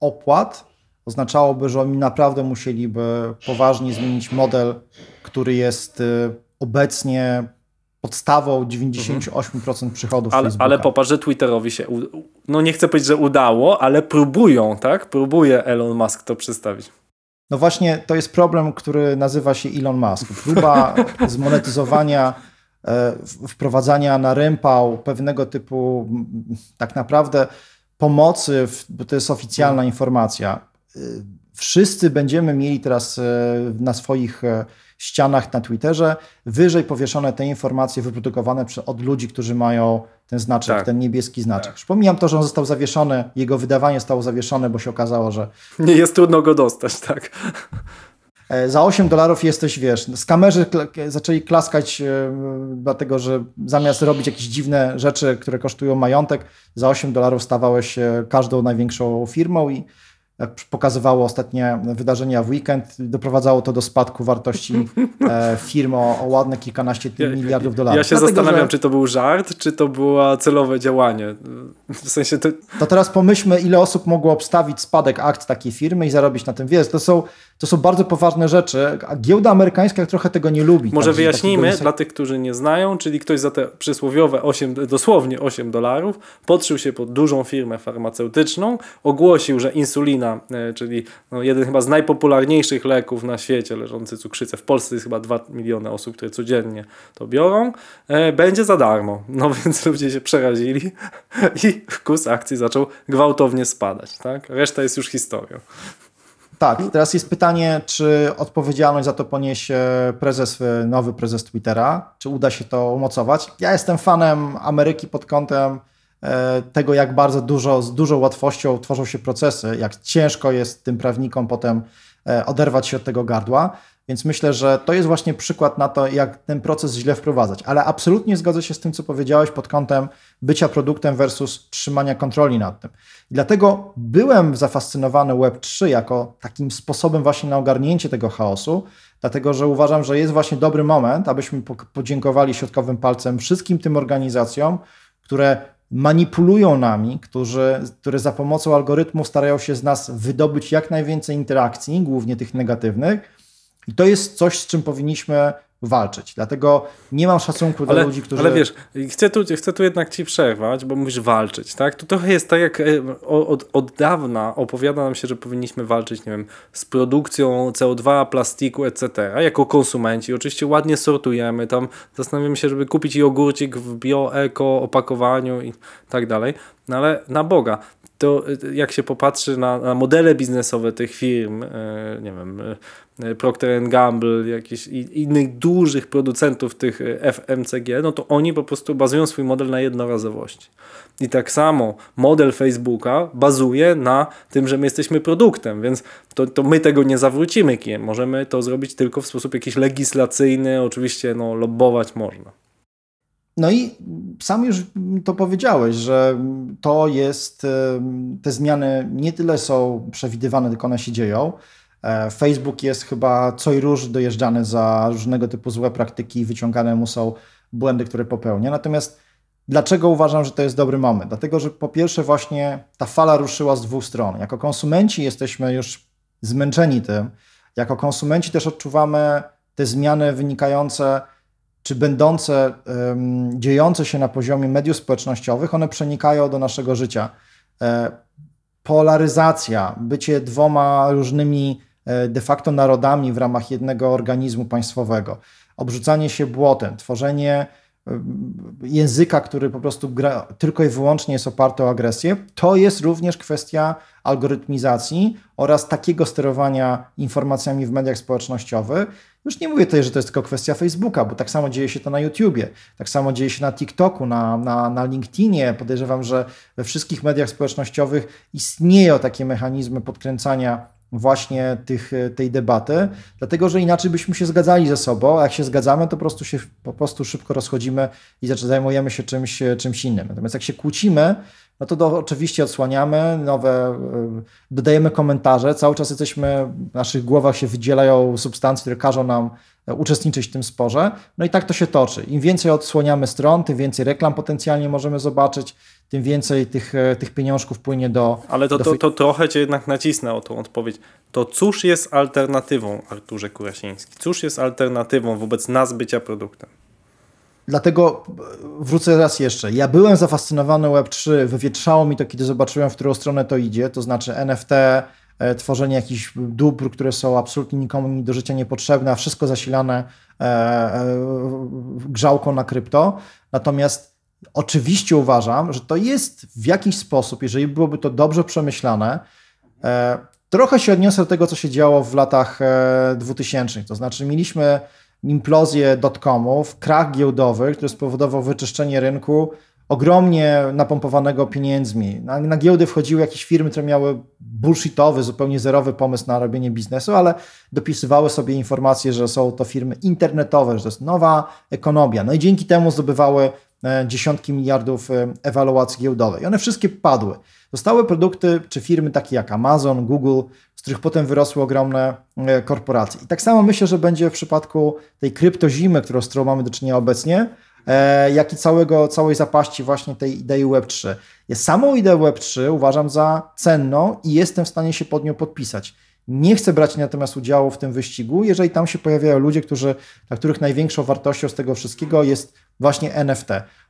opłat oznaczałoby, że oni naprawdę musieliby poważnie zmienić model, który jest y, obecnie podstawą 98% przychodów Ale, Facebooka. ale popatrz, że Twitterowi się, no nie chcę powiedzieć, że udało, ale próbują, tak? Próbuje Elon Musk to przedstawić. No właśnie, to jest problem, który nazywa się Elon Musk. Próba zmonetyzowania, e, wprowadzania na rympał pewnego typu tak naprawdę pomocy, w, bo to jest oficjalna informacja. Y, wszyscy będziemy mieli teraz e, na swoich e, ścianach na Twitterze wyżej powieszone te informacje wyprodukowane od ludzi, którzy mają ten znaczek, tak. ten niebieski znaczek. Tak. Przypominam to, że on został zawieszony, jego wydawanie zostało zawieszone, bo się okazało, że... Nie jest trudno go dostać, tak. E, za 8 dolarów jesteś, wiesz, skamerzy zaczęli klaskać, e, dlatego że zamiast robić jakieś dziwne rzeczy, które kosztują majątek, za 8 dolarów stawałeś się każdą największą firmą i jak pokazywało ostatnie wydarzenia w weekend, doprowadzało to do spadku wartości e, firm o, o ładne kilkanaście miliardów dolarów. Ja się Dlatego, zastanawiam, że... czy to był żart, czy to było celowe działanie. W sensie to... to teraz pomyślmy, ile osób mogło obstawić spadek akt takiej firmy i zarobić na tym. Wiesz, to są, to są bardzo poważne rzeczy, a giełda amerykańska trochę tego nie lubi. Może tak, wyjaśnijmy dla tych, którzy nie znają, czyli ktoś za te przysłowiowe 8, dosłownie 8 dolarów podszył się pod dużą firmę farmaceutyczną, ogłosił, że insulina E, czyli no jeden chyba z najpopularniejszych leków na świecie, leżący cukrzycę. W Polsce jest chyba 2 miliony osób, które codziennie to biorą. E, będzie za darmo. No więc ludzie się przerazili i kurs akcji zaczął gwałtownie spadać. Tak? Reszta jest już historią. Tak, teraz jest pytanie, czy odpowiedzialność za to poniesie prezes, nowy prezes Twittera, czy uda się to umocować. Ja jestem fanem Ameryki pod kątem E, tego, jak bardzo dużo, z dużą łatwością tworzą się procesy, jak ciężko jest tym prawnikom potem e, oderwać się od tego gardła. Więc myślę, że to jest właśnie przykład na to, jak ten proces źle wprowadzać. Ale absolutnie zgodzę się z tym, co powiedziałeś pod kątem bycia produktem versus trzymania kontroli nad tym. I dlatego byłem zafascynowany Web3 jako takim sposobem właśnie na ogarnięcie tego chaosu, dlatego że uważam, że jest właśnie dobry moment, abyśmy podziękowali środkowym palcem wszystkim tym organizacjom, które manipulują nami, którzy, które za pomocą algorytmu starają się z nas wydobyć jak najwięcej interakcji, głównie tych negatywnych. I to jest coś, z czym powinniśmy walczyć. Dlatego nie mam szacunku ale, do ludzi, którzy... Ale wiesz, chcę tu, chcę tu jednak ci przerwać, bo mówisz walczyć, tak? To trochę jest tak, jak e, od, od dawna opowiada nam się, że powinniśmy walczyć, nie wiem, z produkcją CO2, plastiku, etc. Jako konsumenci. Oczywiście ładnie sortujemy, tam zastanawiamy się, żeby kupić jogurcik w bio, eko, opakowaniu i tak dalej. No ale na Boga, to y, jak się popatrzy na, na modele biznesowe tych firm, e, nie wiem, e, Procter Gamble, jakichś innych dużych producentów tych FMCG, no to oni po prostu bazują swój model na jednorazowości. I tak samo model Facebooka bazuje na tym, że my jesteśmy produktem, więc to, to my tego nie zawrócimy. Możemy to zrobić tylko w sposób jakiś legislacyjny, oczywiście no, lobbować można. No i sam już to powiedziałeś, że to jest, te zmiany nie tyle są przewidywane, tylko one się dzieją. E, Facebook jest chyba co i róż dojeżdżany za różnego typu złe praktyki i wyciągane mu są błędy, które popełnia. Natomiast dlaczego uważam, że to jest dobry moment? Dlatego, że po pierwsze właśnie ta fala ruszyła z dwóch stron. Jako konsumenci jesteśmy już zmęczeni tym. Jako konsumenci też odczuwamy te zmiany wynikające czy będące, dziejące się na poziomie mediów społecznościowych, one przenikają do naszego życia. E, polaryzacja, bycie dwoma różnymi e, de facto narodami w ramach jednego organizmu państwowego, obrzucanie się błotem, tworzenie języka, który po prostu gra, tylko i wyłącznie jest oparty o agresję, to jest również kwestia algorytmizacji oraz takiego sterowania informacjami w mediach społecznościowych. Już nie mówię tutaj, że to jest tylko kwestia Facebooka, bo tak samo dzieje się to na YouTubie, tak samo dzieje się na TikToku, na, na, na LinkedInie. Podejrzewam, że we wszystkich mediach społecznościowych istnieją takie mechanizmy podkręcania właśnie tych, tej debaty, dlatego że inaczej byśmy się zgadzali ze sobą, a jak się zgadzamy, to po prostu się po prostu szybko rozchodzimy i zajmujemy się czymś, czymś innym. Natomiast jak się kłócimy, no to do, oczywiście odsłaniamy nowe, y, dodajemy komentarze, cały czas jesteśmy, w naszych głowach się wydzielają substancje, które każą nam e, uczestniczyć w tym sporze. No i tak to się toczy. Im więcej odsłaniamy stron, tym więcej reklam potencjalnie możemy zobaczyć, tym więcej tych, e, tych pieniążków płynie do. Ale to, do... to, to trochę cię jednak nacisnę o tą odpowiedź. To cóż jest alternatywą, Arturze Kurasiński? Cóż jest alternatywą wobec nas bycia produktem? Dlatego wrócę raz jeszcze. Ja byłem zafascynowany Web3, wywietrzało mi to, kiedy zobaczyłem, w którą stronę to idzie, to znaczy NFT, e, tworzenie jakichś dóbr, które są absolutnie nikomu do życia niepotrzebne, a wszystko zasilane e, grzałką na krypto. Natomiast Oczywiście uważam, że to jest w jakiś sposób, jeżeli byłoby to dobrze przemyślane, e, Trochę się odniosę do tego, co się działo w latach 2000. To znaczy, mieliśmy implozję dotcomów, krach giełdowy, który spowodował wyczyszczenie rynku, ogromnie napompowanego pieniędzmi. Na, na giełdy wchodziły jakieś firmy, które miały bullshitowy, zupełnie zerowy pomysł na robienie biznesu, ale dopisywały sobie informacje, że są to firmy internetowe, że to jest nowa ekonomia. No i dzięki temu zdobywały dziesiątki miliardów e, ewaluacji giełdowej. One wszystkie padły. Zostały produkty czy firmy takie jak Amazon, Google, z których potem wyrosły ogromne e, korporacje. I tak samo myślę, że będzie w przypadku tej kryptozimy, którą, z którą mamy do czynienia obecnie, E, jak i całego, całej zapaści właśnie tej idei Web3. Ja samą ideę Web3 uważam za cenną i jestem w stanie się pod nią podpisać. Nie chcę brać natomiast udziału w tym wyścigu, jeżeli tam się pojawiają ludzie, którzy, dla których największą wartością z tego wszystkiego jest właśnie NFT.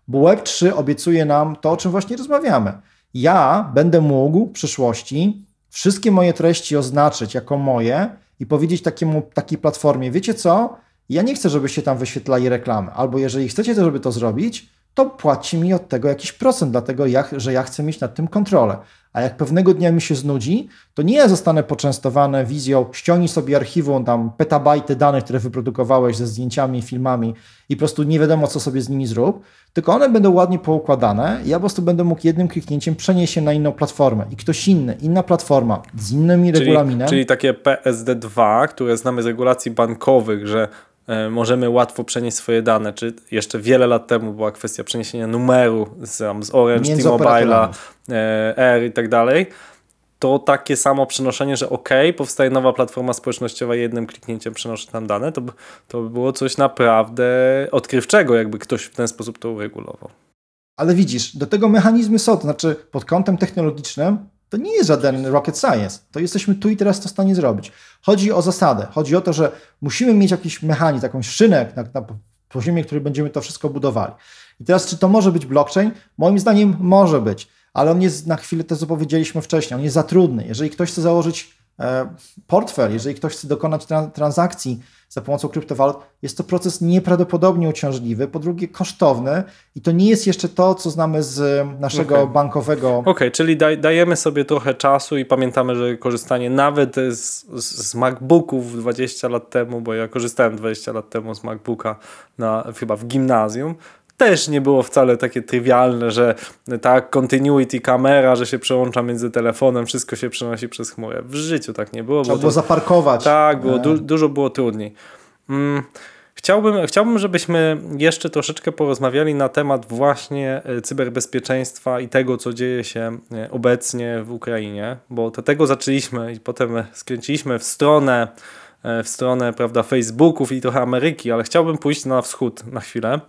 Bo Web3 obiecuje nam to, o czym właśnie rozmawiamy. Ja będę mógł w przyszłości wszystkie moje treści oznaczyć jako moje i powiedzieć takiemu, takiej platformie, wiecie co, ja nie chcę, żebyście tam wyświetlali reklamy. Albo jeżeli chcecie, żeby to zrobić, to płaccie mi od tego jakiś procent, dlatego ja, że ja chcę mieć nad tym kontrolę. A jak pewnego dnia mi się znudzi, to nie ja zostanę poczęstowany wizją, ściągnij sobie archiwum, tam petabajty danych, które wyprodukowałeś ze zdjęciami, filmami i po prostu nie wiadomo, co sobie z nimi zrób, tylko one będą ładnie poukładane i ja po prostu będę mógł jednym kliknięciem przenieść się na inną platformę i ktoś inny, inna platforma z innymi czyli, regulaminem. Czyli takie PSD2, które znamy z regulacji bankowych, że możemy łatwo przenieść swoje dane, czy jeszcze wiele lat temu była kwestia przeniesienia numeru z, z Orange, T-Mobile'a, e, Air i tak dalej, to takie samo przenoszenie, że ok, powstaje nowa platforma społecznościowa, jednym kliknięciem przenoszę tam dane, to, to by było coś naprawdę odkrywczego, jakby ktoś w ten sposób to uregulował. Ale widzisz, do tego mechanizmy są, to znaczy pod kątem technologicznym to nie jest żaden rocket science. To jesteśmy tu i teraz to w stanie zrobić. Chodzi o zasadę. Chodzi o to, że musimy mieć jakiś mechanizm, jakąś szynę na, na poziomie, który będziemy to wszystko budowali. I teraz, czy to może być blockchain? Moim zdaniem może być, ale on jest, na chwilę to co powiedzieliśmy wcześniej, on jest za trudny. Jeżeli ktoś chce założyć e, portfel, jeżeli ktoś chce dokonać transakcji za pomocą kryptowalut, jest to proces nieprawdopodobnie uciążliwy, po drugie kosztowny i to nie jest jeszcze to, co znamy z naszego okay. bankowego. Okej, okay, czyli daj, dajemy sobie trochę czasu i pamiętamy, że korzystanie nawet z, z, z, MacBooków 20 lat temu, bo ja korzystałem 20 lat temu z MacBooka na, chyba w gimnazjum, też nie było wcale takie trywialne, że tak, continuity kamera, że się przełącza między telefonem, wszystko się przenosi przez chmurę. W życiu tak nie było. Trzeba było to, zaparkować. Tak, było, du dużo było trudniej. Mm. Chciałbym, chciałbym, żebyśmy jeszcze troszeczkę porozmawiali na temat właśnie e, cyberbezpieczeństwa i tego, co dzieje się e, obecnie w Ukrainie, bo tego zaczęliśmy i potem skręciliśmy w stronę, e, w stronę prawda, Facebooków i trochę Ameryki, ale chciałbym pójść na wschód na chwilę.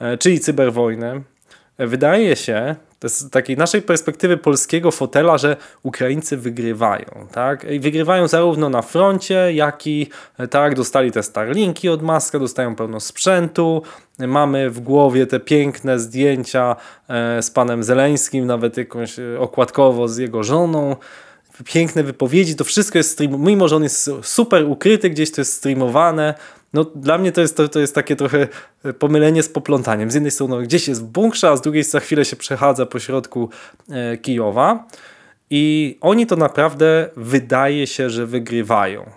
E, czyli cyberwojny. E, wydaje się, z takiej naszej perspektywy polskiego fotela, że Ukraińcy wygrywają. Tak? I wygrywają zarówno na froncie, jak i e, tak, dostali te Starlinki od Maska, dostają pełno sprzętu. Mamy w głowie te piękne zdjęcia z panem Zeleńskim, nawet jakąś okładkowo z jego żoną piękne wypowiedzi, to wszystko jest stream, mimo że on jest super ukryty, gdzieś to jest streamowane, no dla mnie to jest, to, to jest takie trochę e, pomylenie z poplątaniem. Z jednej strony gdzieś jest w bunkrze, a z drugiej za chwilę się przechadza po środku e, Kijowa i oni to naprawdę wydaje się, że wygrywają.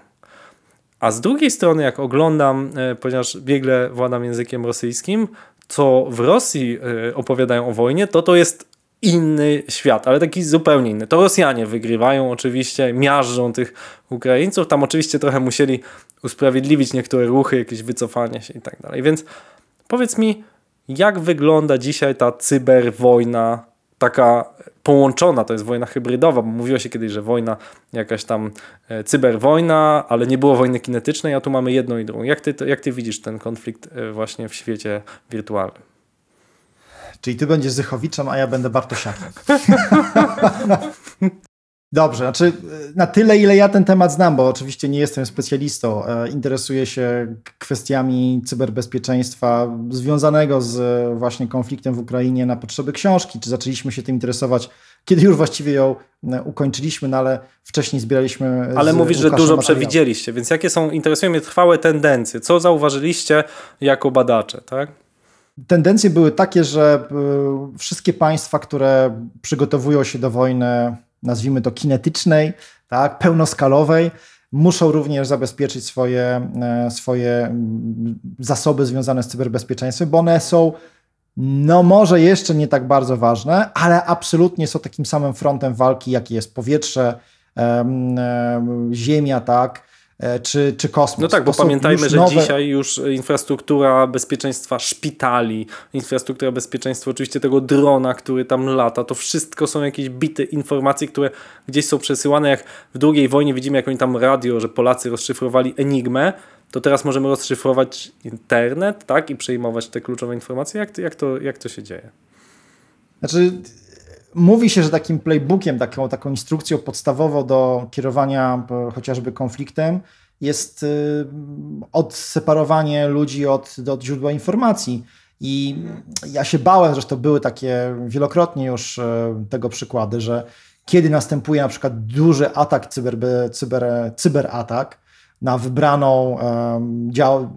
A z drugiej strony, jak oglądam, e, ponieważ biegle władam językiem rosyjskim, co w Rosji opowiadają o wojnie, to to jest inny świat, ale taki zupełnie inny. To Rosjanie wygrywają oczywiście, miażdżą tych Ukraińców. Tam oczywiście trochę musieli usprawiedliwić niektóre ruchy, jakieś wycofanie się i tak dalej. Więc powiedz mi, jak wygląda dzisiaj ta cyberwojna, taka połączona, to jest wojna hybrydowa, bo mówiło się kiedyś, że wojna jakaś tam e, cyberwojna, ale nie było wojny kinetycznej, a tu mamy jedną i drugą. Jak ty, jak ty widzisz ten konflikt e, właśnie w świecie wirtualnym? Czyli ty będziesz Zychowiczem, a ja będę Bartosiakiem. Dobrze, znaczy na tyle, ile ja ten temat znam, bo oczywiście nie jestem specjalistą, e, interesuję się kwestiami cyberbezpieczeństwa związanego z właśnie konfliktem w Ukrainie na potrzeby książki, czy zaczęliśmy się tym interesować, kiedy już właściwie ją e, ukończyliśmy, no ale wcześniej zbieraliśmy. Ale mówisz, że dużo materiał. przewidzieliście, więc jakie są, interesują mnie trwałe tendencje? Co zauważyliście jako badacze, tak? Tendencje były takie, że e, wszystkie państwa, które przygotowują się do wojny nazwijmy to kinetycznej, tak, pełnoskalowej, muszą również zabezpieczyć swoje, e, swoje zasoby związane z cyberbezpieczeństwem, bo one są no może jeszcze nie tak bardzo ważne, ale absolutnie są takim samym frontem walki, jaki jest powietrze, em, em, ziemia, tak, czy, czy kosmos. No tak, bo pamiętajmy, że nowe- dzisiaj już infrastruktura bezpieczeństwa szpitali, infrastruktura bezpieczeństwa oczywiście tego drona, który tam lata, to wszystko są jakieś bity informacje, które gdzieś są przesyłane. Jak w drugiej wojnie widzimy, jak oni tam radio, że Polacy rozszyfrowali Enigmę, to teraz możemy rozszyfrować internet, tak, i przejmować te kluczowe informacje. Jak, jak, to, jak to się dzieje? Znaczy, mówi się, że takim playbookiem, taką, taką instrukcją podstawową do kierowania e, chociażby konfliktem jest y, odseparowanie ludzi od, od źródła informacji. I ja się bałem, to były takie wielokrotnie już e, tego przykłady, że kiedy następuje na przykład duży atak, cyber, cyber, cyberatak na wybraną em, dział,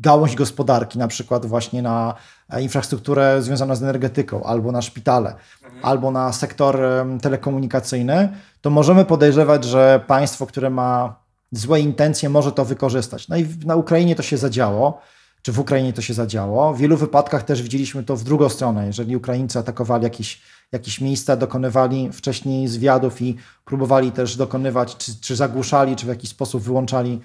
gałąź gospodarki, na przykład właśnie na e, infrastrukturę związaną z energetyką, albo na szpitale, albo na sektor telekomunikacyjny, to możemy podejrzewać, że państwo, które ma złe intencje, może to wykorzystać. No i na Ukrainie to się zadziało, czy w Ukrainie to się zadziało. W wielu wypadkach też widzieliśmy to w drugą stronę. Jeżeli Ukraińcy atakowali jakieś, jakieś miejsca, dokonywali wcześniej zwiadów i próbowali też dokonywać, czy, czy zagłuszali, czy w jakiś sposób wyłączali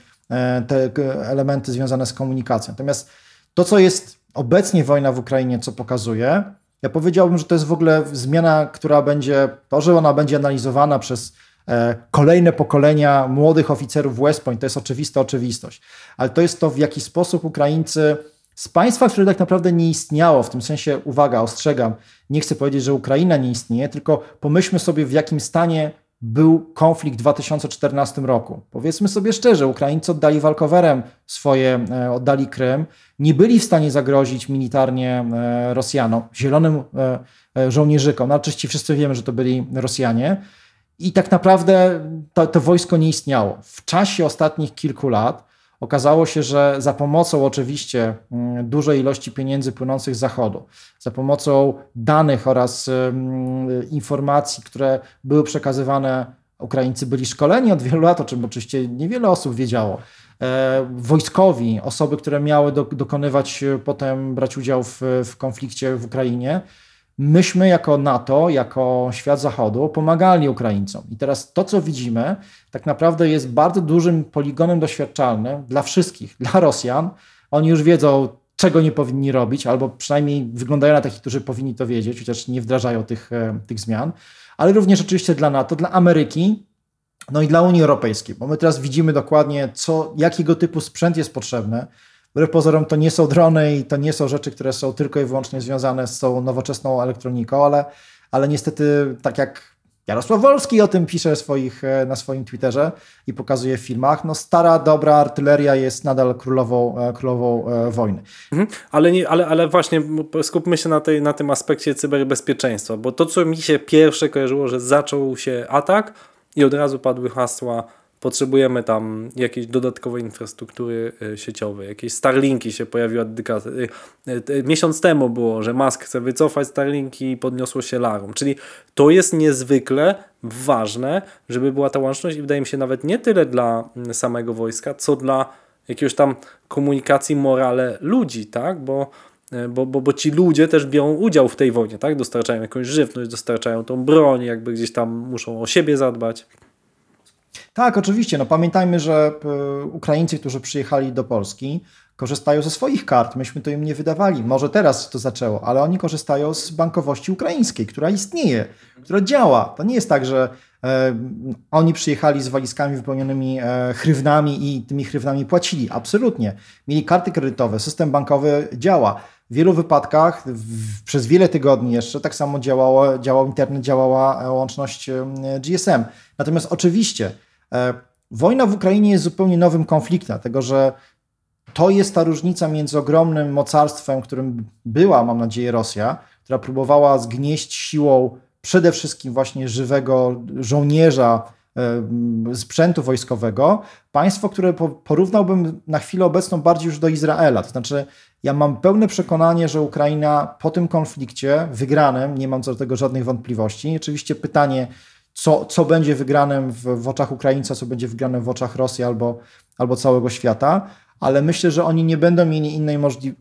te k- elementy związane z komunikacją. Natomiast to, co jest obecnie wojna w Ukrainie, co pokazuje, ja powiedziałbym, że to jest w ogóle zmiana, która będzie, to, że ona będzie analizowana przez e, kolejne pokolenia młodych oficerów West Point, to jest oczywista oczywistość. Ale to jest to, w jaki sposób Ukraińcy z państwa, które tak naprawdę nie istniało, w tym sensie, uwaga, ostrzegam, nie chcę powiedzieć, że Ukraina nie istnieje, tylko pomyślmy sobie, w jakim stanie był konflikt w 2014 roku. Powiedzmy sobie szczerze, Ukraińcy oddali walkowerem swoje, e, oddali Krym, nie byli w stanie zagrozić militarnie e, Rosjanom, zielonym e, żołnierzykom. No oczywiście wszyscy wiemy, że to byli Rosjanie. I tak naprawdę to, to wojsko nie istniało. W czasie ostatnich kilku lat okazało się, że za pomocą oczywiście mm, dużej ilości pieniędzy płynących z Zachodu, za pomocą danych oraz mm, informacji, które były przekazywane, Ukraińcy byli szkoleni od wielu lat, o czym oczywiście niewiele osób wiedziało. E, Wojskowi, osoby, które miały do, dokonywać, e, potem brać udział w, w konflikcie w Ukrainie, myśmy jako NATO, jako świat Zachodu pomagali Ukraińcom. I teraz to, co widzimy, tak naprawdę jest bardzo dużym poligonem doświadczalnym dla wszystkich, dla Rosjan. Oni już wiedzą, czego nie powinni robić, albo przynajmniej wyglądają na takich, którzy powinni to wiedzieć, chociaż nie wdrażają tych, e, tych zmian, ale również oczywiście dla NATO, dla Ameryki, no i dla Unii Europejskiej, bo my teraz widzimy dokładnie, co, jakiego typu sprzęt jest potrzebny. Wbrew pozorom to nie są drony i to nie są rzeczy, które są tylko i wyłącznie związane z tą nowoczesną elektroniką, ale, ale niestety tak jak Jarosław Wolski o tym pisze swoich, e, na swoim Twitterze i pokazuje w filmach, no stara, dobra artyleria jest nadal królową, e, królową e, wojny. Mhm. Ale, nie, ale, ale właśnie skupmy się na, tej, na tym aspekcie cyberbezpieczeństwa, bo to, co mi się pierwsze kojarzyło, że zaczął się atak i od razu padły hasła, potrzebujemy tam jakiejś dodatkowej infrastruktury y, sieciowej, jakieś Starlinki się pojawiły. y, y, y, Miesiąc temu było, że Musk chce wycofać Starlinki i podniosło się larum. Czyli to jest niezwykle ważne, żeby była ta łączność i wydaje mi się nawet nie tyle dla mm, samego wojska, co dla jakiegoś tam komunikacji morale ludzi, tak? Bo, e, bo, bo, bo ci ludzie też biorą udział w tej wojnie, tak? Dostarczają jakąś żywność, dostarczają tą broń, jakby gdzieś tam muszą o siebie zadbać. Tak, oczywiście. No, pamiętajmy, że e, Ukraińcy, którzy przyjechali do Polski, korzystają ze swoich kart. Myśmy to im nie wydawali. Może teraz to zaczęło, ale oni korzystają z bankowości ukraińskiej, która istnieje, która działa. To nie jest tak, że e, oni przyjechali z walizkami wypełnionymi e, chrywnami i tymi chrywnami płacili. Absolutnie. Mieli karty kredytowe, system bankowy działa. W wielu wypadkach w, przez wiele tygodni jeszcze tak samo działało, działał internet, działała e, łączność e, GSM. Natomiast oczywiście wojna w Ukrainie jest zupełnie nowym konfliktem, dlatego że to jest ta różnica między ogromnym mocarstwem, którym była, mam nadzieję, Rosja, która próbowała zgnieść siłą przede wszystkim właśnie żywego żołnierza sprzętu wojskowego, państwo, które porównałbym na chwilę obecną bardziej już do Izraela. To znaczy, ja mam pełne przekonanie, że Ukraina po tym konflikcie wygranym, nie mam co do tego żadnych wątpliwości. Oczywiście pytanie, co, co będzie wygranym w, w oczach Ukraińca, co będzie wygranym w oczach Rosji albo, albo całego świata, ale myślę, że oni nie będą mieli innej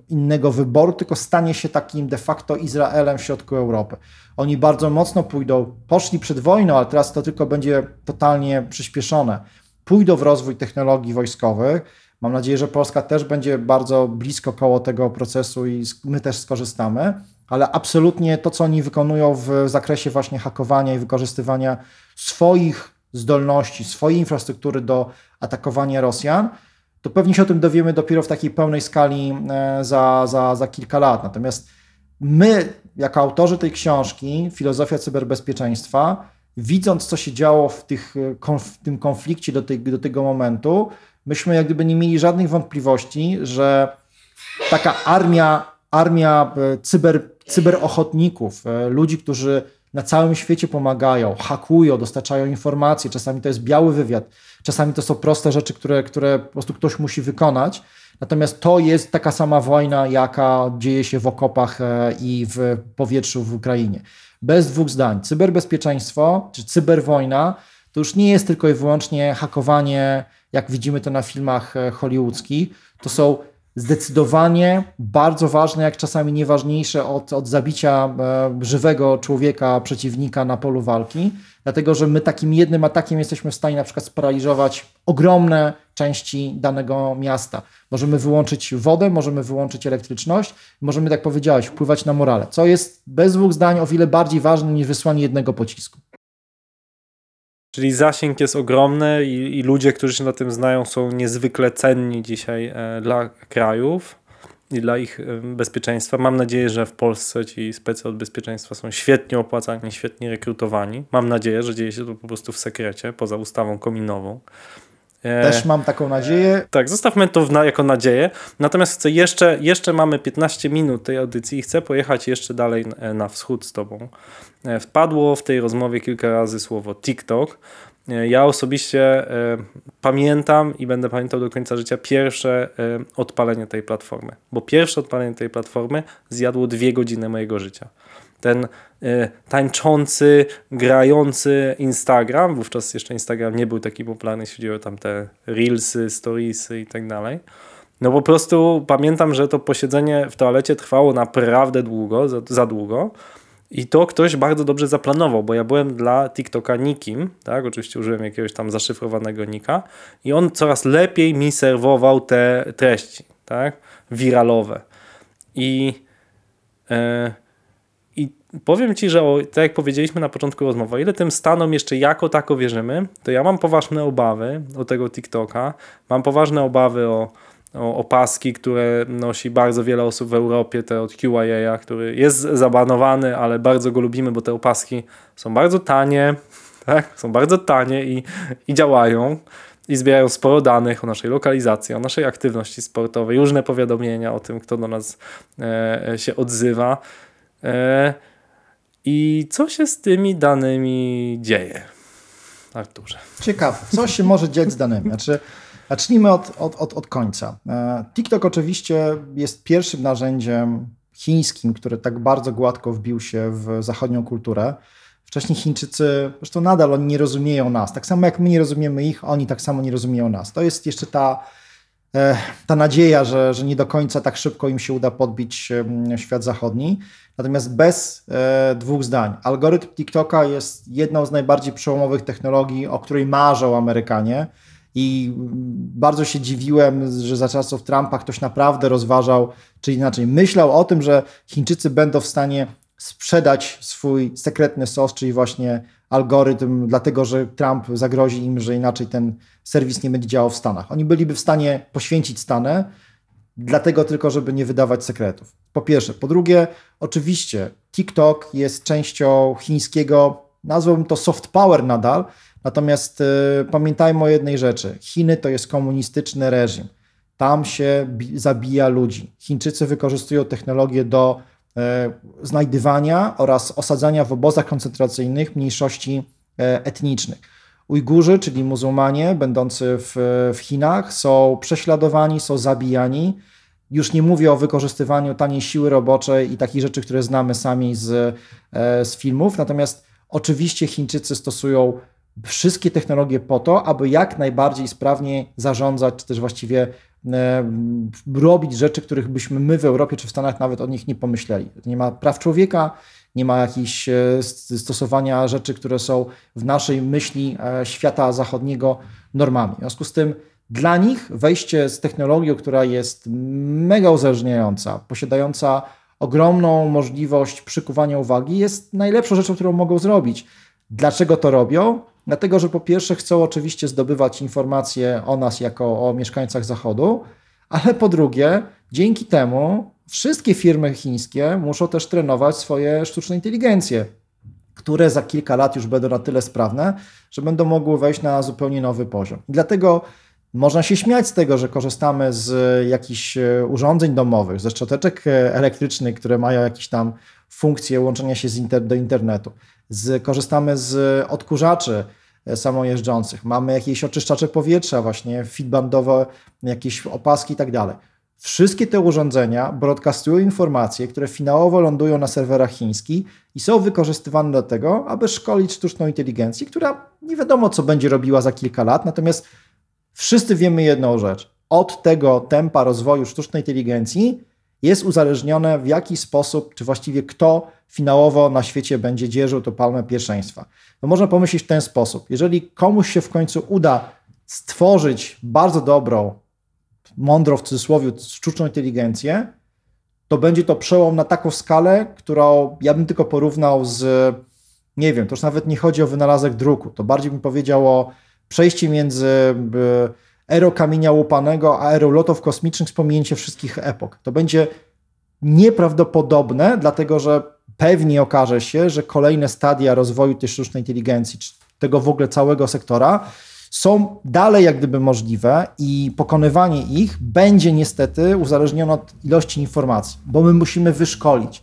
innego wyboru, tylko stanie się takim de facto Izraelem w środku Europy. Oni bardzo mocno pójdą, poszli przed wojną, ale teraz to tylko będzie totalnie przyspieszone. Pójdą w rozwój technologii wojskowych. Mam nadzieję, że Polska też będzie bardzo blisko koło tego procesu i my też skorzystamy, ale absolutnie to, co oni wykonują w zakresie właśnie hakowania i wykorzystywania swoich zdolności, swojej infrastruktury do atakowania Rosjan, to pewnie się o tym dowiemy dopiero w takiej pełnej skali e, za, za, za kilka lat. Natomiast my, jako autorzy tej książki, Filozofia Cyberbezpieczeństwa, widząc, co się działo w, tych, e, w tym konflikcie do, tej, do tego momentu, myśmy jak gdyby nie mieli żadnych wątpliwości, że taka armia, armia e, cyber, cyberochotników, ludzi, którzy na całym świecie pomagają, hakują, dostarczają informacje, czasami to jest biały wywiad, czasami to są proste rzeczy, które, które po prostu ktoś musi wykonać. Natomiast to jest taka sama wojna, jaka dzieje się w okopach e, i w powietrzu w Ukrainie. Bez dwóch zdań. Cyberbezpieczeństwo czy cyberwojna to już nie jest tylko i wyłącznie hakowanie, jak widzimy to na filmach e, hollywoodzkich. To są zdecydowanie bardzo ważne, jak czasami nieważniejsze od, od zabicia e, żywego człowieka, przeciwnika na polu walki, dlatego że my takim jednym atakiem jesteśmy w stanie na przykład sparaliżować ogromne części danego miasta. Możemy wyłączyć wodę, możemy wyłączyć elektryczność, możemy, tak powiedziałeś, wpływać na morale, co jest bez dwóch zdań o wiele bardziej ważne niż wysłanie jednego pocisku. Czyli zasięg jest ogromny i, i, ludzie, którzy się na tym znają, są niezwykle cenni dzisiaj e, dla krajów i dla ich e, bezpieczeństwa. Mam nadzieję, że w Polsce ci specy od bezpieczeństwa są świetnie opłacani, świetnie rekrutowani. Mam nadzieję, że dzieje się to po prostu w sekrecie, poza ustawą kominową. E, Też mam taką nadzieję. Tak, zostawmy to na, jako nadzieję. Natomiast chcę jeszcze, jeszcze mamy 15 minut tej audycji i chcę pojechać jeszcze dalej na, wschód z Tobą. E, wpadło w tej rozmowie kilka razy słowo TikTok. E, ja osobiście pamiętam i będę pamiętał do końca życia pierwsze odpalenie tej platformy, bo pierwsze odpalenie tej platformy zjadło dwie godziny mojego życia ten y, tańczący, grający Instagram, wówczas jeszcze Instagram nie był taki popularny, jeśli chodzi o tam te reelsy, storiesy i tak dalej. No po prostu pamiętam, że to posiedzenie w toalecie trwało naprawdę długo, za, za długo. I to ktoś bardzo dobrze zaplanował, bo ja byłem dla TikToka nikim, tak? Oczywiście użyłem jakiegoś tam zaszyfrowanego nika i on coraz lepiej mi serwował te treści, tak? Wiralowe. I yy, powiem Ci, że o, tak jak powiedzieliśmy na początku rozmowy, o ile tym stanom jeszcze jako tako wierzymy, to ja mam poważne obawy o tego TikToka, mam poważne obawy o, o opaski, które nosi bardzo wiele osób w Europie, te od QIA, który jest zabanowany, ale bardzo go lubimy, bo te opaski są bardzo tanie, tak? są bardzo tanie i, i działają i zbierają sporo danych o naszej lokalizacji, o naszej aktywności sportowej, różne powiadomienia o tym, kto do nas e, się odzywa. E, i co się z tymi danymi dzieje? Arturze. Ciekawe, co się może dziać z danymi? Znaczy, zacznijmy od, od, od, od końca. E, TikTok oczywiście jest pierwszym narzędziem chińskim, które tak bardzo gładko wbił się w zachodnią kulturę. Wcześniej Chińczycy, zresztą nadal oni nie rozumieją nas. Tak samo jak my nie rozumiemy ich, oni tak samo nie rozumieją nas. To jest jeszcze ta, ta nadzieja, że, że nie do końca tak szybko im się uda podbić świat zachodni. Natomiast bez e, dwóch zdań. Algorytm TikToka jest jedną z najbardziej przełomowych technologii, o której marzą Amerykanie. I bardzo się dziwiłem, że za czasów Trumpa ktoś naprawdę rozważał, czy inaczej myślał o tym, że Chińczycy będą w stanie sprzedać swój sekretny sos, czyli właśnie algorytm, dlatego że Trump zagrozi im, że inaczej ten serwis nie będzie działał w Stanach. Oni byliby w stanie poświęcić Stany, dlatego tylko, żeby nie wydawać sekretów. Po pierwsze. Po drugie, oczywiście TikTok jest częścią chińskiego, nazwałbym to soft power nadal, natomiast y, pamiętajmy o jednej rzeczy. Chiny to jest komunistyczny reżim. Tam się zabija ludzi. Chińczycy wykorzystują technologię do znajdywania oraz osadzania w obozach koncentracyjnych mniejszości y, etnicznych. Ujgurzy, czyli muzułmanie będący w, w Chinach, są prześladowani, są zabijani. Już nie mówię o wykorzystywaniu taniej siły roboczej i takich rzeczy, które znamy sami z, e, z filmów. Natomiast oczywiście Chińczycy stosują wszystkie technologie po to, aby jak najbardziej sprawnie zarządzać, czy też właściwie e, robić rzeczy, których byśmy my w Europie czy w Stanach nawet o nich nie pomyśleli. Nie ma praw człowieka, nie ma jakichś e, stosowania rzeczy, które są w naszej myśli e, świata zachodniego normami. W związku z tym dla nich wejście z technologią, która jest mega uzależniająca, posiadająca ogromną możliwość przykuwania uwagi, jest najlepszą rzeczą, którą mogą zrobić. Dlaczego to robią? Dlatego, że po pierwsze chcą oczywiście zdobywać informacje o nas jako o mieszkańcach Zachodu, ale po drugie, dzięki temu wszystkie firmy chińskie muszą też trenować swoje sztuczne inteligencje, które za kilka lat już będą na tyle sprawne, że będą mogły wejść na zupełnie nowy poziom. I dlatego można się śmiać z tego, że korzystamy z jakichś e, urządzeń domowych, ze szczoteczek e, elektrycznych, które mają jakieś tam funkcje łączenia się inter do internetu. Z, korzystamy z odkurzaczy e, samojeżdżących, mamy jakieś oczyszczacze powietrza, właśnie feedbandowe, jakieś opaski i tak dalej. Wszystkie te urządzenia broadcastują informacje, które finałowo lądują na serwerach chińskich i są wykorzystywane do tego, aby szkolić sztuczną inteligencję, która nie wiadomo, co będzie robiła za kilka lat, natomiast wszyscy wiemy jedną rzecz. Od tego tempa rozwoju sztucznej inteligencji jest uzależnione w jaki sposób, czy właściwie kto finałowo na świecie będzie dzierżył to palmę pierwszeństwa. No można pomyśleć w ten sposób. Jeżeli komuś się w końcu uda stworzyć bardzo dobrą, mądrą w cudzysłowie sztuczną inteligencję, to będzie to przełom na taką skalę, którą ja bym tylko porównał z, nie wiem, to już nawet nie chodzi o wynalazek druku, to bardziej bym powiedział o przejście między erą kamienia łupanego a erą lotów kosmicznych z pominięciem wszystkich epok. To będzie nieprawdopodobne, dlatego że pewnie okaże się, że kolejne stadia rozwoju tej sztucznej inteligencji, czy tego w ogóle całego sektora, są dalej jak gdyby możliwe i pokonywanie ich będzie niestety uzależnione od ilości informacji, bo my musimy wyszkolić.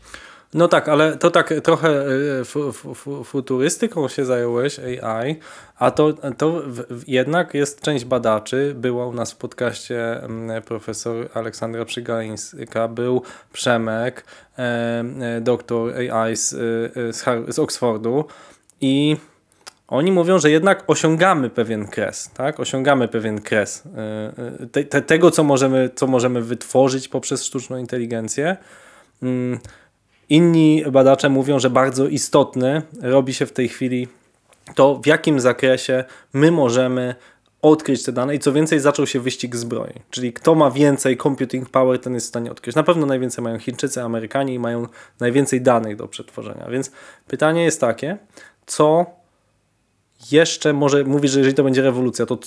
No tak, ale to tak trochę e, futurystyką się zająłeś, AI, a to, to jednak jest część badaczy. Była u nas w podcaście mm, profesor Aleksandra Przygalińska, był Przemek, e, e, doktor AI z, z, z Oxfordu i oni mówią, że jednak osiągamy pewien kres, tak? Osiągamy pewien kres te, te, tego, co możemy, co możemy wytworzyć poprzez sztuczną inteligencję. Inni badacze mówią, że bardzo istotne robi się w tej chwili to, w jakim zakresie my możemy odkryć te dane i co więcej zaczął się wyścig zbroi. Czyli kto ma więcej computing power, ten jest w stanie odkryć. Na pewno najwięcej mają Chińczycy, Amerykanie i mają najwięcej danych do przetworzenia. Więc pytanie jest takie, co jeszcze może mówisz, że jeżeli to będzie rewolucja, to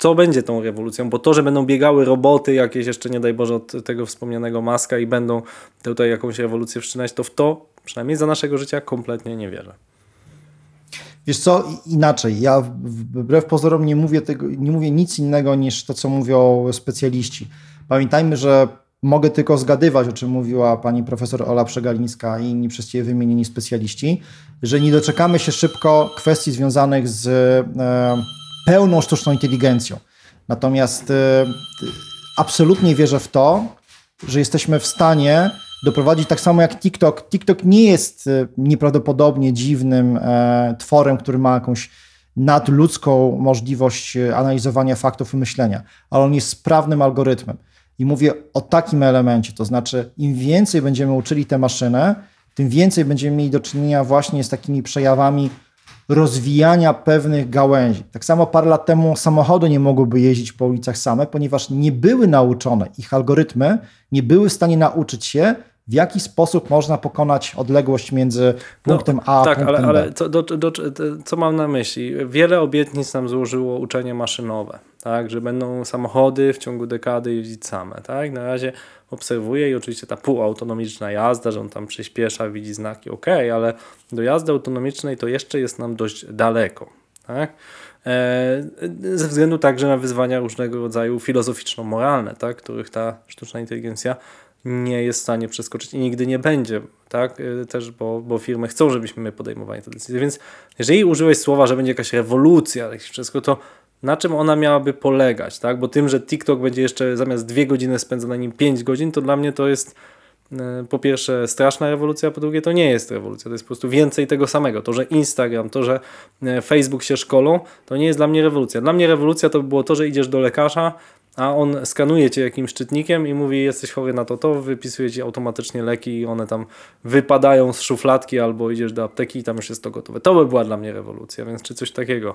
co będzie tą rewolucją, bo to, że będą biegały roboty jakieś jeszcze, nie daj Boże, od tego wspomnianego Maska i będą tutaj jakąś rewolucję wszczynać, to w to, przynajmniej za naszego życia, kompletnie nie wierzę. Wiesz co, inaczej, ja wbrew pozorom nie mówię, tego, nie mówię nic innego niż to, co mówią specjaliści. Pamiętajmy, że mogę tylko zgadywać, o czym mówiła pani profesor Ola Przegalińska i inni przez ciebie wymienieni specjaliści, że nie doczekamy się szybko kwestii związanych z e, pełną sztuczną inteligencją. Natomiast e, absolutnie wierzę w to, że jesteśmy w stanie doprowadzić tak samo jak TikTok. TikTok nie jest e, nieprawdopodobnie dziwnym e, tworem, który ma jakąś nadludzką możliwość analizowania faktów i myślenia, ale on jest sprawnym algorytmem. I mówię o takim elemencie, to znaczy im więcej będziemy uczyli tę maszynę, tym więcej będziemy mieli do czynienia właśnie z takimi przejawami rozwijania pewnych gałęzi. Tak samo parę lat temu samochody nie mogłyby jeździć po ulicach same, ponieważ nie były nauczone, ich algorytmy nie były w stanie nauczyć się, w jaki sposób można pokonać odległość między no, punktem no, A a tak, punktem ale, B. ale co, do, do, co mam na myśli? Wiele obietnic nam złożyło uczenie maszynowe, tak, że będą samochody w ciągu dekady jeździć same. Tak? Na razie obserwuję i oczywiście ta półautonomiczna jazda, że on tam przyspiesza, widzi znaki, ok, ale do jazdy autonomicznej to jeszcze jest nam dość daleko. Tak? E, ze względu także na wyzwania różnego rodzaju filozoficzno-moralne, tak? których ta sztuczna inteligencja nie jest w stanie przeskoczyć i nigdy nie będzie, tak? Y, Też, bo, bo firmy chcą, żebyśmy my podejmowali te decyzje. Więc jeżeli użyłeś słowa, że będzie jakaś rewolucja, jakieś wszystko, to na czym ona miałaby polegać, tak? Bo tym, że TikTok będzie jeszcze zamiast dwie godziny spędza na nim 5 godzin, to dla mnie to jest e, po pierwsze straszna rewolucja, po drugie to nie jest rewolucja, to jest po prostu więcej tego samego. To, że Instagram, to, że e, Facebook się szkolą, to nie jest dla mnie rewolucja. Dla mnie rewolucja to by było to, że idziesz do lekarza, a on skanuje cię jakimś czytnikiem i mówi, jesteś chory na to, to, wypisuje ci automatycznie leki i one tam wypadają z szufladki albo idziesz do apteki i tam już jest to gotowe. To by była dla mnie rewolucja, więc czy coś takiego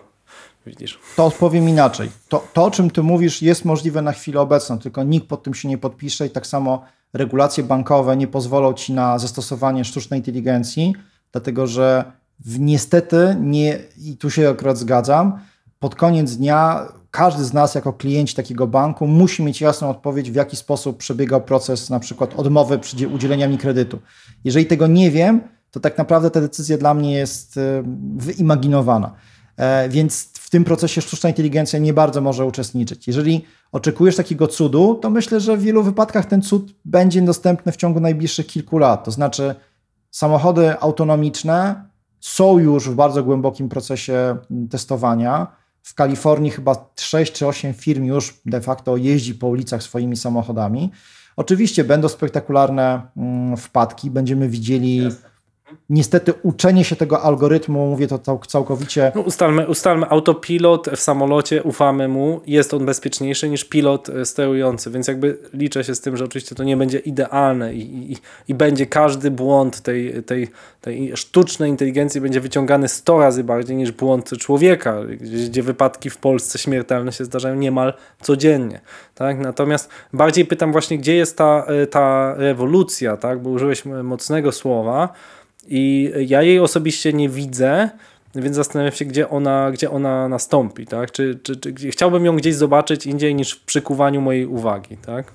widzisz? To odpowiem inaczej. To, to, o czym ty mówisz, jest możliwe na chwilę obecną, tylko nikt pod tym się nie podpisze i tak samo regulacje bankowe nie pozwolą ci na zastosowanie sztucznej inteligencji, dlatego że niestety nie, i tu się akurat zgadzam, pod koniec dnia każdy z nas jako klienci takiego banku musi mieć jasną odpowiedź, w jaki sposób przebiegał proces na przykład odmowy przy udzielenia mi kredytu. Jeżeli tego nie wiem, to tak naprawdę ta decyzja dla mnie jest e, wyimaginowana. E, więc w tym procesie sztuczna inteligencja nie bardzo może uczestniczyć. Jeżeli oczekujesz takiego cudu, to myślę, że w wielu wypadkach ten cud będzie dostępny w ciągu najbliższych kilku lat. To znaczy, samochody autonomiczne są już w bardzo głębokim procesie testowania. W Kalifornii chyba 6 czy 8 firm już de facto jeździ po ulicach swoimi samochodami. Oczywiście będą spektakularne mm, wpadki, będziemy widzieli. Jasne niestety uczenie się tego algorytmu, mówię to całkowicie. No ustalmy, ustalmy, autopilot w samolocie, ufamy mu, jest on bezpieczniejszy niż pilot e, sterujący, więc jakby liczę się z tym, że oczywiście to nie będzie idealne i, i, i będzie każdy błąd tej, tej, tej sztucznej inteligencji będzie wyciągany 100 razy bardziej niż błąd człowieka, gdzie, gdzie wypadki w Polsce śmiertelne się zdarzają niemal codziennie. Tak? Natomiast bardziej pytam właśnie, gdzie jest ta, e, ta rewolucja, tak? bo użyłeś mocnego słowa, i ja jej osobiście nie widzę, więc zastanawiam się, gdzie ona, gdzie ona nastąpi. Tak? Czy, czy, czy chciałbym ją gdzieś zobaczyć indziej niż w przykuwaniu mojej uwagi. Tak?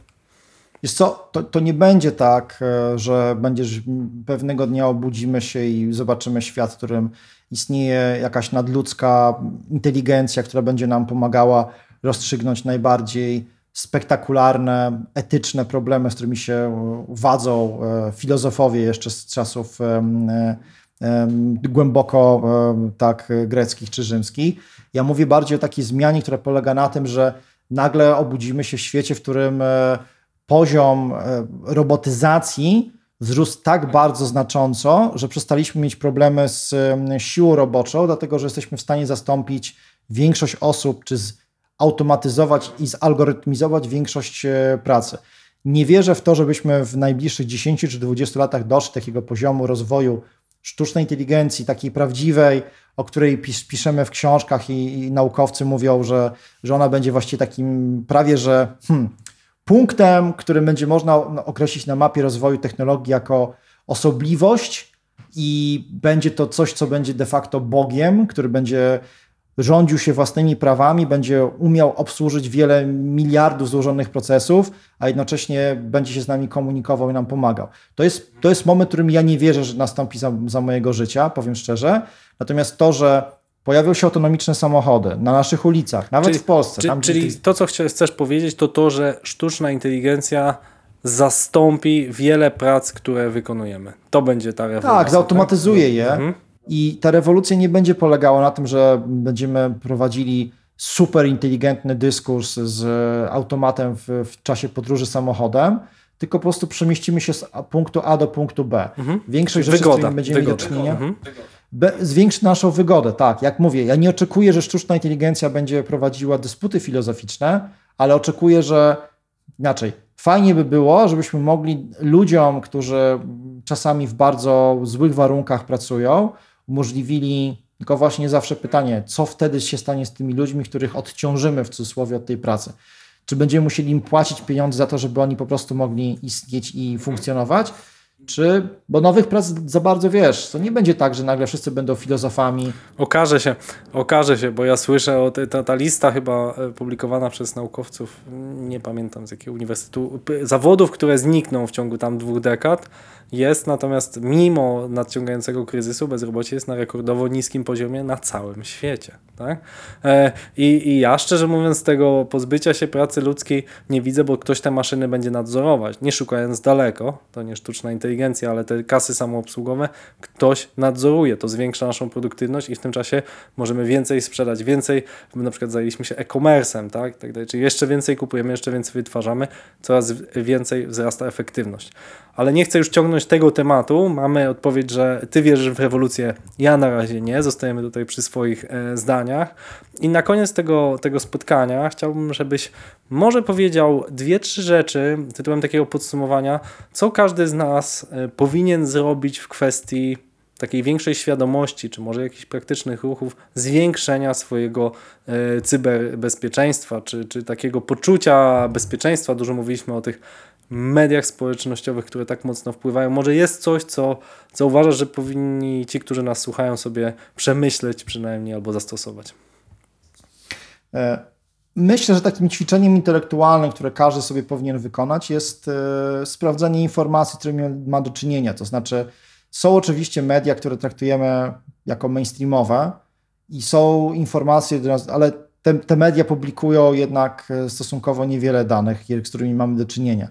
Jest co, to, to nie będzie tak, e, że będziesz pewnego dnia obudzimy się i zobaczymy świat, w którym istnieje jakaś nadludzka inteligencja, która będzie nam pomagała rozstrzygnąć najbardziej spektakularne, etyczne problemy, z którymi się wadzą e, filozofowie jeszcze z czasów e, e, głęboko tak greckich czy rzymskich. Ja mówię bardziej o takiej zmianie, która polega na tym, że nagle obudzimy się w świecie, w którym poziom robotyzacji wzrósł tak bardzo znacząco, że przestaliśmy mieć problemy z siłą roboczą, dlatego że jesteśmy w stanie zastąpić większość osób czy z automatyzować i zalgorytmizować większość e, pracy. Nie wierzę w to, żebyśmy w najbliższych 10 czy 20 latach doszli do takiego poziomu rozwoju sztucznej inteligencji, takiej prawdziwej, o której pis, piszemy w książkach i, i, naukowcy mówią, że, że ona będzie właściwie takim prawie, że hmm, punktem, którym będzie można określić na mapie rozwoju technologii jako osobliwość i będzie to coś, co będzie de facto Bogiem, który będzie rządził się własnymi prawami, będzie umiał obsłużyć wiele miliardów złożonych procesów, a jednocześnie będzie się z nami komunikował i nam pomagał. To jest, to jest moment, w którym ja nie wierzę, że nastąpi za, za mojego życia, powiem szczerze. Natomiast to, że pojawią się autonomiczne samochody na naszych ulicach, nawet czyli, w Polsce. Czy, tam, czyli to, co chcesz powiedzieć, to to, że sztuczna inteligencja zastąpi wiele prac, które wykonujemy. To będzie ta rewolucja. Tak, zautomatyzuje tak? je. Mhm. I ta rewolucja nie będzie polegała na tym, że będziemy prowadzili super inteligentny dyskurs z automatem w, w czasie podróży samochodem, tylko po prostu przemieścimy się z punktu A do punktu B. Mhm. Większość rzeczy, wygoda, z którymi będziemy mieli do czynienia, mhm. zwiększy naszą wygodę. Tak, jak mówię, ja nie oczekuję, że sztuczna inteligencja będzie prowadziła dysputy filozoficzne, ale oczekuję, że inaczej, fajnie by było, żebyśmy mogli ludziom, którzy czasami w bardzo złych warunkach pracują, umożliwili, tylko właśnie zawsze pytanie, co wtedy się stanie z tymi ludźmi, których odciążymy w cudzysłowie od tej pracy? Czy będziemy musieli im płacić pieniądze za to, żeby oni po prostu mogli istnieć i funkcjonować? Czy, bo nowych prac za bardzo wiesz, to nie będzie tak, że nagle wszyscy będą filozofami. Okaże się, okaże się, bo ja słyszę o tej, ta, ta lista chyba e, publikowana przez naukowców, nie pamiętam z jakiego uniwersytetu, zawodów, które znikną w ciągu tam dwóch dekad, jest natomiast mimo nadciągającego kryzysu bezrobocie jest na rekordowo niskim poziomie na całym świecie. Tak? E, i, I ja szczerze mówiąc tego pozbycia się pracy ludzkiej nie widzę, bo ktoś te maszyny będzie nadzorować, nie szukając daleko, to nie sztuczna inteligencja, ale te kasy samoobsługowe, ktoś nadzoruje, to zwiększa naszą produktywność i w tym czasie możemy więcej sprzedać, więcej, my na przykład zajęliśmy się e-commerce'em, tak? tak dalej, czyli jeszcze więcej kupujemy, jeszcze więcej wytwarzamy, coraz więcej wzrasta efektywność. Ale nie chcę już ciągnąć tego tematu. Mamy odpowiedź, że ty wierzysz w rewolucję, ja na razie nie. Zostajemy tutaj przy swoich e, zdaniach. I na koniec tego, tego spotkania chciałbym, żebyś może powiedział dwie, trzy rzeczy tytułem takiego podsumowania, co każdy z nas e, powinien zrobić w kwestii takiej większej świadomości, czy może jakichś praktycznych ruchów, zwiększenia swojego e, cyberbezpieczeństwa, czy, czy takiego poczucia bezpieczeństwa. Dużo mówiliśmy o tych mediach społecznościowych, które tak mocno wpływają. Może jest coś, co, co uważasz, że powinni ci, którzy nas słuchają, sobie przemyśleć przynajmniej albo zastosować? E, myślę, że takim ćwiczeniem intelektualnym, które każdy sobie powinien wykonać, jest e, sprawdzenie informacji, z którymi ma do czynienia. To znaczy, są oczywiście media, które traktujemy jako mainstreamowe i są informacje, ale te, te media publikują jednak e, stosunkowo niewiele danych, z którymi mamy do czynienia.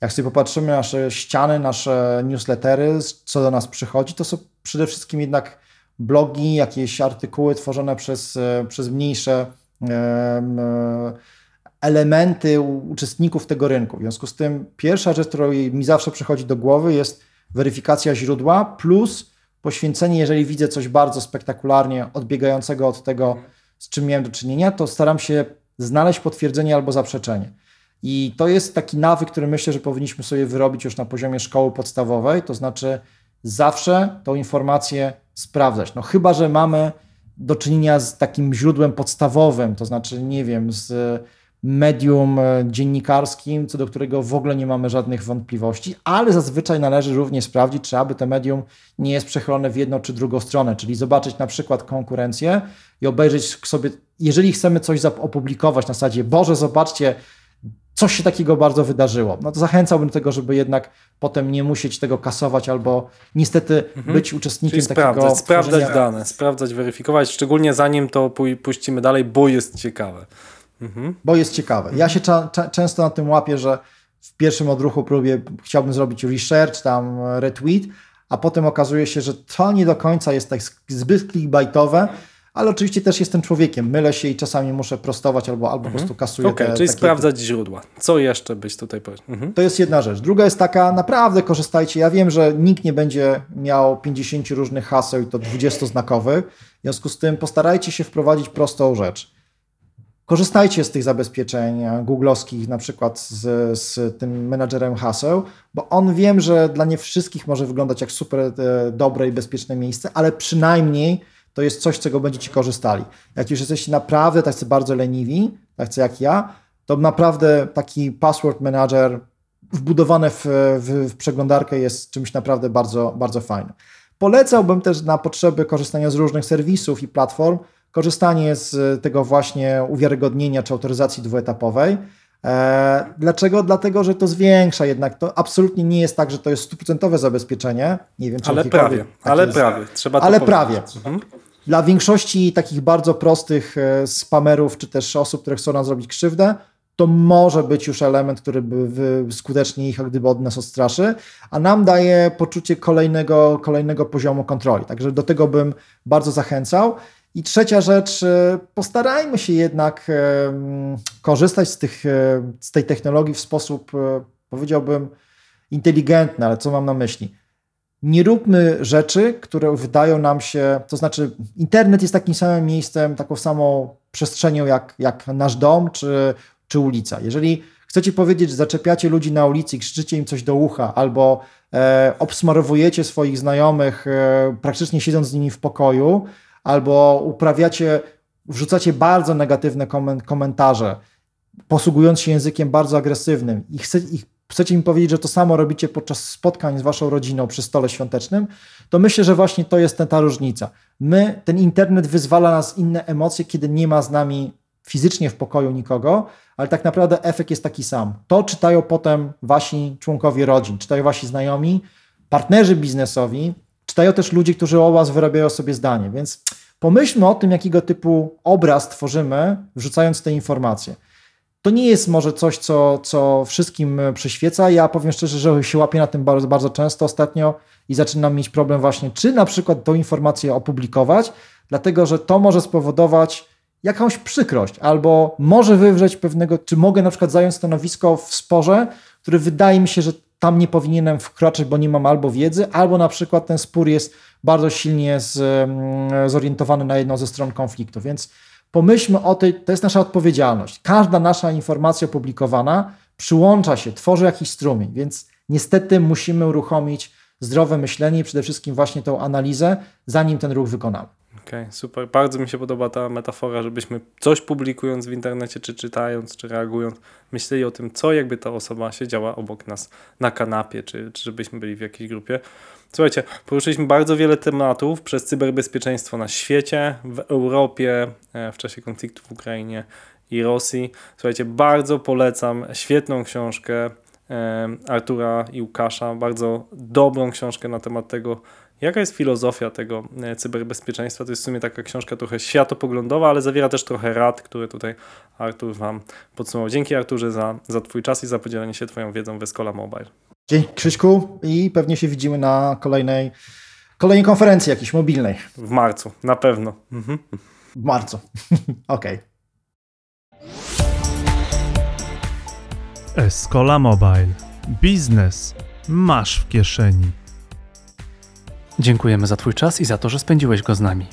Jak sobie popatrzymy na nasze ściany, nasze newslettery, co do nas przychodzi, to są przede wszystkim jednak blogi, jakieś artykuły tworzone przez, przez mniejsze elementy uczestników tego rynku. W związku z tym pierwsza rzecz, która mi zawsze przychodzi do głowy jest weryfikacja źródła plus poświęcenie, jeżeli widzę coś bardzo spektakularnie odbiegającego od tego, z czym miałem do czynienia, to staram się znaleźć potwierdzenie albo zaprzeczenie. I to jest taki nawyk, który myślę, że powinniśmy sobie wyrobić już na poziomie szkoły podstawowej, to znaczy zawsze tą informację sprawdzać. No chyba, że mamy do czynienia z takim źródłem podstawowym, to znaczy, nie wiem, z medium e, dziennikarskim, co do którego w ogóle nie mamy żadnych wątpliwości, ale zazwyczaj należy również sprawdzić, czy aby to medium nie jest przechylone w jedną czy drugą stronę, czyli zobaczyć na przykład konkurencję i obejrzeć sobie, jeżeli chcemy coś opublikować na zasadzie, Boże, zobaczcie, coś się takiego bardzo wydarzyło. No to zachęcałbym do tego, żeby jednak potem nie musieć tego kasować albo niestety mhm. być uczestnikiem Czyli takiego... Sprawdzać, sprawdzać dane, sprawdzać, weryfikować, szczególnie zanim to puścimy dalej, bo jest ciekawe. Mhm. Bo jest ciekawe. Ja się często na tym łapię, że w pierwszym odruchu próbie chciałbym zrobić research, tam retweet, a potem okazuje się, że to nie do końca jest tak zbyt clickbaitowe, ale oczywiście też jestem człowiekiem, mylę się i czasami muszę prostować albo, albo mhm. po prostu kasuję. Okej, okay, czyli sprawdzać źródła. Co jeszcze byś tutaj powiedział? Mhm. To jest jedna rzecz. Druga jest taka, naprawdę korzystajcie. Ja wiem, że nikt nie będzie miał 50 różnych haseł i to 20-znakowych. W związku z tym postarajcie się wprowadzić prostą rzecz. Korzystajcie z tych zabezpieczeń googlowskich, na przykład z, z tym menadżerem haseł, bo on wiem, że dla nie wszystkich może wyglądać jak super e, dobre i bezpieczne miejsce, ale przynajmniej to jest coś, z czego będziecie korzystali. Jak już jesteście naprawdę tacy bardzo leniwi, tacy jak ja, to naprawdę taki password manager wbudowany w, w, w przeglądarkę jest czymś naprawdę bardzo, bardzo fajnym. Polecałbym też na potrzeby korzystania z różnych serwisów i platform, korzystanie z tego właśnie uwiarygodnienia czy autoryzacji dwuetapowej. E, dlaczego? Dlatego, że to zwiększa jednak. To absolutnie nie jest tak, że to jest stuprocentowe zabezpieczenie. Nie wiem, czy ale prawie, tak ale jest. prawie. Trzeba ale prawie. Mhm. Dla większości takich bardzo prostych e, spamerów, czy też osób, które chcą nam zrobić krzywdę, to może być już element, który by skutecznie ich gdyby od nas odstraszy, a nam daje poczucie kolejnego, kolejnego poziomu kontroli. Także do tego bym bardzo zachęcał. I trzecia rzecz, e, postarajmy się jednak korzystać z, tych, e, z tej technologii w sposób, e, powiedziałbym, inteligentny, ale co mam na myśli? Nie róbmy rzeczy, które wydają nam się, to znaczy, internet jest takim samym miejscem, taką samą przestrzenią jak, jak nasz dom czy, czy ulica. Jeżeli chcecie powiedzieć, że zaczepiacie ludzi na ulicy i krzyczycie im coś do ucha, albo e, obsmarowujecie swoich znajomych, e, praktycznie siedząc z nimi w pokoju, albo uprawiacie, wrzucacie bardzo negatywne komentarze, posługując się językiem bardzo agresywnym i, chce, i chcecie mi powiedzieć, że to samo robicie podczas spotkań z waszą rodziną przy stole świątecznym, to myślę, że właśnie to jest ta różnica. My, ten internet wyzwala nas inne emocje, kiedy nie ma z nami fizycznie w pokoju nikogo, ale tak naprawdę efekt jest taki sam. To czytają potem wasi członkowie rodzin, czytają wasi znajomi, partnerzy biznesowi, czytają też ludzie, którzy o was wyrabiają sobie zdanie, więc pomyślmy o tym, jakiego typu obraz tworzymy, wrzucając te informacje. To nie jest może coś, co, co wszystkim przyświeca. Ja powiem szczerze, że się łapię na tym bardzo, bardzo często ostatnio i zaczynam mieć problem właśnie, czy na przykład tą informację opublikować, dlatego że to może spowodować jakąś przykrość, albo może wywrzeć pewnego, czy mogę na przykład zająć stanowisko w sporze, który wydaje mi się, że tam nie powinienem wkroczyć, bo nie mam albo wiedzy, albo na przykład ten spór jest bardzo silnie z, mm, zorientowany na jedną ze stron konfliktu. Więc pomyślmy o tej, to jest nasza odpowiedzialność. Każda nasza informacja opublikowana przyłącza się, tworzy jakiś strumień, więc niestety musimy uruchomić zdrowe myślenie i przede wszystkim właśnie tą analizę, zanim ten ruch wykonamy. Okej, okay, super. Bardzo mi się podoba ta metafora, żebyśmy coś publikując w internecie, czy czytając, czy reagując, myśleli o tym, co jakby ta osoba siedziała obok nas na kanapie, czy, czy żebyśmy byli w jakiejś grupie. Słuchajcie, poruszyliśmy bardzo wiele tematów przez cyberbezpieczeństwo na świecie, w Europie, e, w czasie konfliktu w Ukrainie i Rosji. Słuchajcie, bardzo polecam świetną książkę e, Artura i Łukasza, bardzo dobrą książkę na temat tego, Jaka jest filozofia tego e, cyberbezpieczeństwa? To jest w sumie taka książka trochę światopoglądowa, ale zawiera też trochę rad, które tutaj Artur Wam podsumował. Dzięki Arturze za, za Twój czas i za podzielenie się Twoją wiedzą w Escola Mobile. Dzięki Krzyśku i pewnie się widzimy na kolejnej, kolejnej konferencji jakiejś mobilnej. W marcu, na pewno. Mhm. W marcu, okej. Okay. Escola Mobile. Biznes masz w kieszeni. Dziękujemy za Twój czas i za to, że spędziłeś go z nami.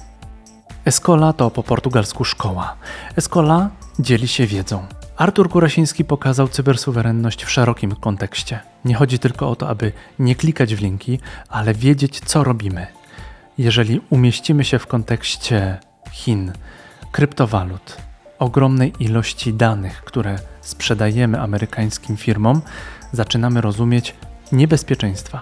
Escola to po portugalsku szkoła. Escola dzieli się wiedzą. Artur Kurasiński pokazał cybersuwerenność w szerokim kontekście. Nie chodzi tylko o to, aby nie klikać w linki, ale wiedzieć, co robimy. Jeżeli umieścimy się w kontekście Chin, kryptowalut, ogromnej ilości danych, które sprzedajemy amerykańskim firmom, zaczynamy rozumieć niebezpieczeństwa.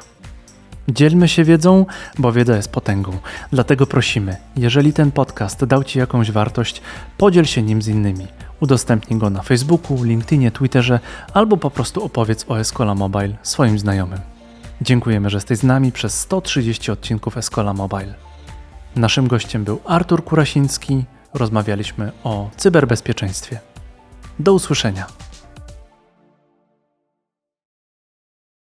Dzielmy się wiedzą, bo wiedza jest potęgą. Dlatego prosimy, jeżeli ten podcast dał Ci jakąś wartość, podziel się nim z innymi. Udostępnij go na Facebooku, LinkedInie, Twitterze albo po prostu opowiedz o Escola Mobile swoim znajomym. Dziękujemy, że jesteś z nami przez 130 odcinków Escola Mobile. Naszym gościem był Artur Kurasiński. Rozmawialiśmy o cyberbezpieczeństwie. Do usłyszenia.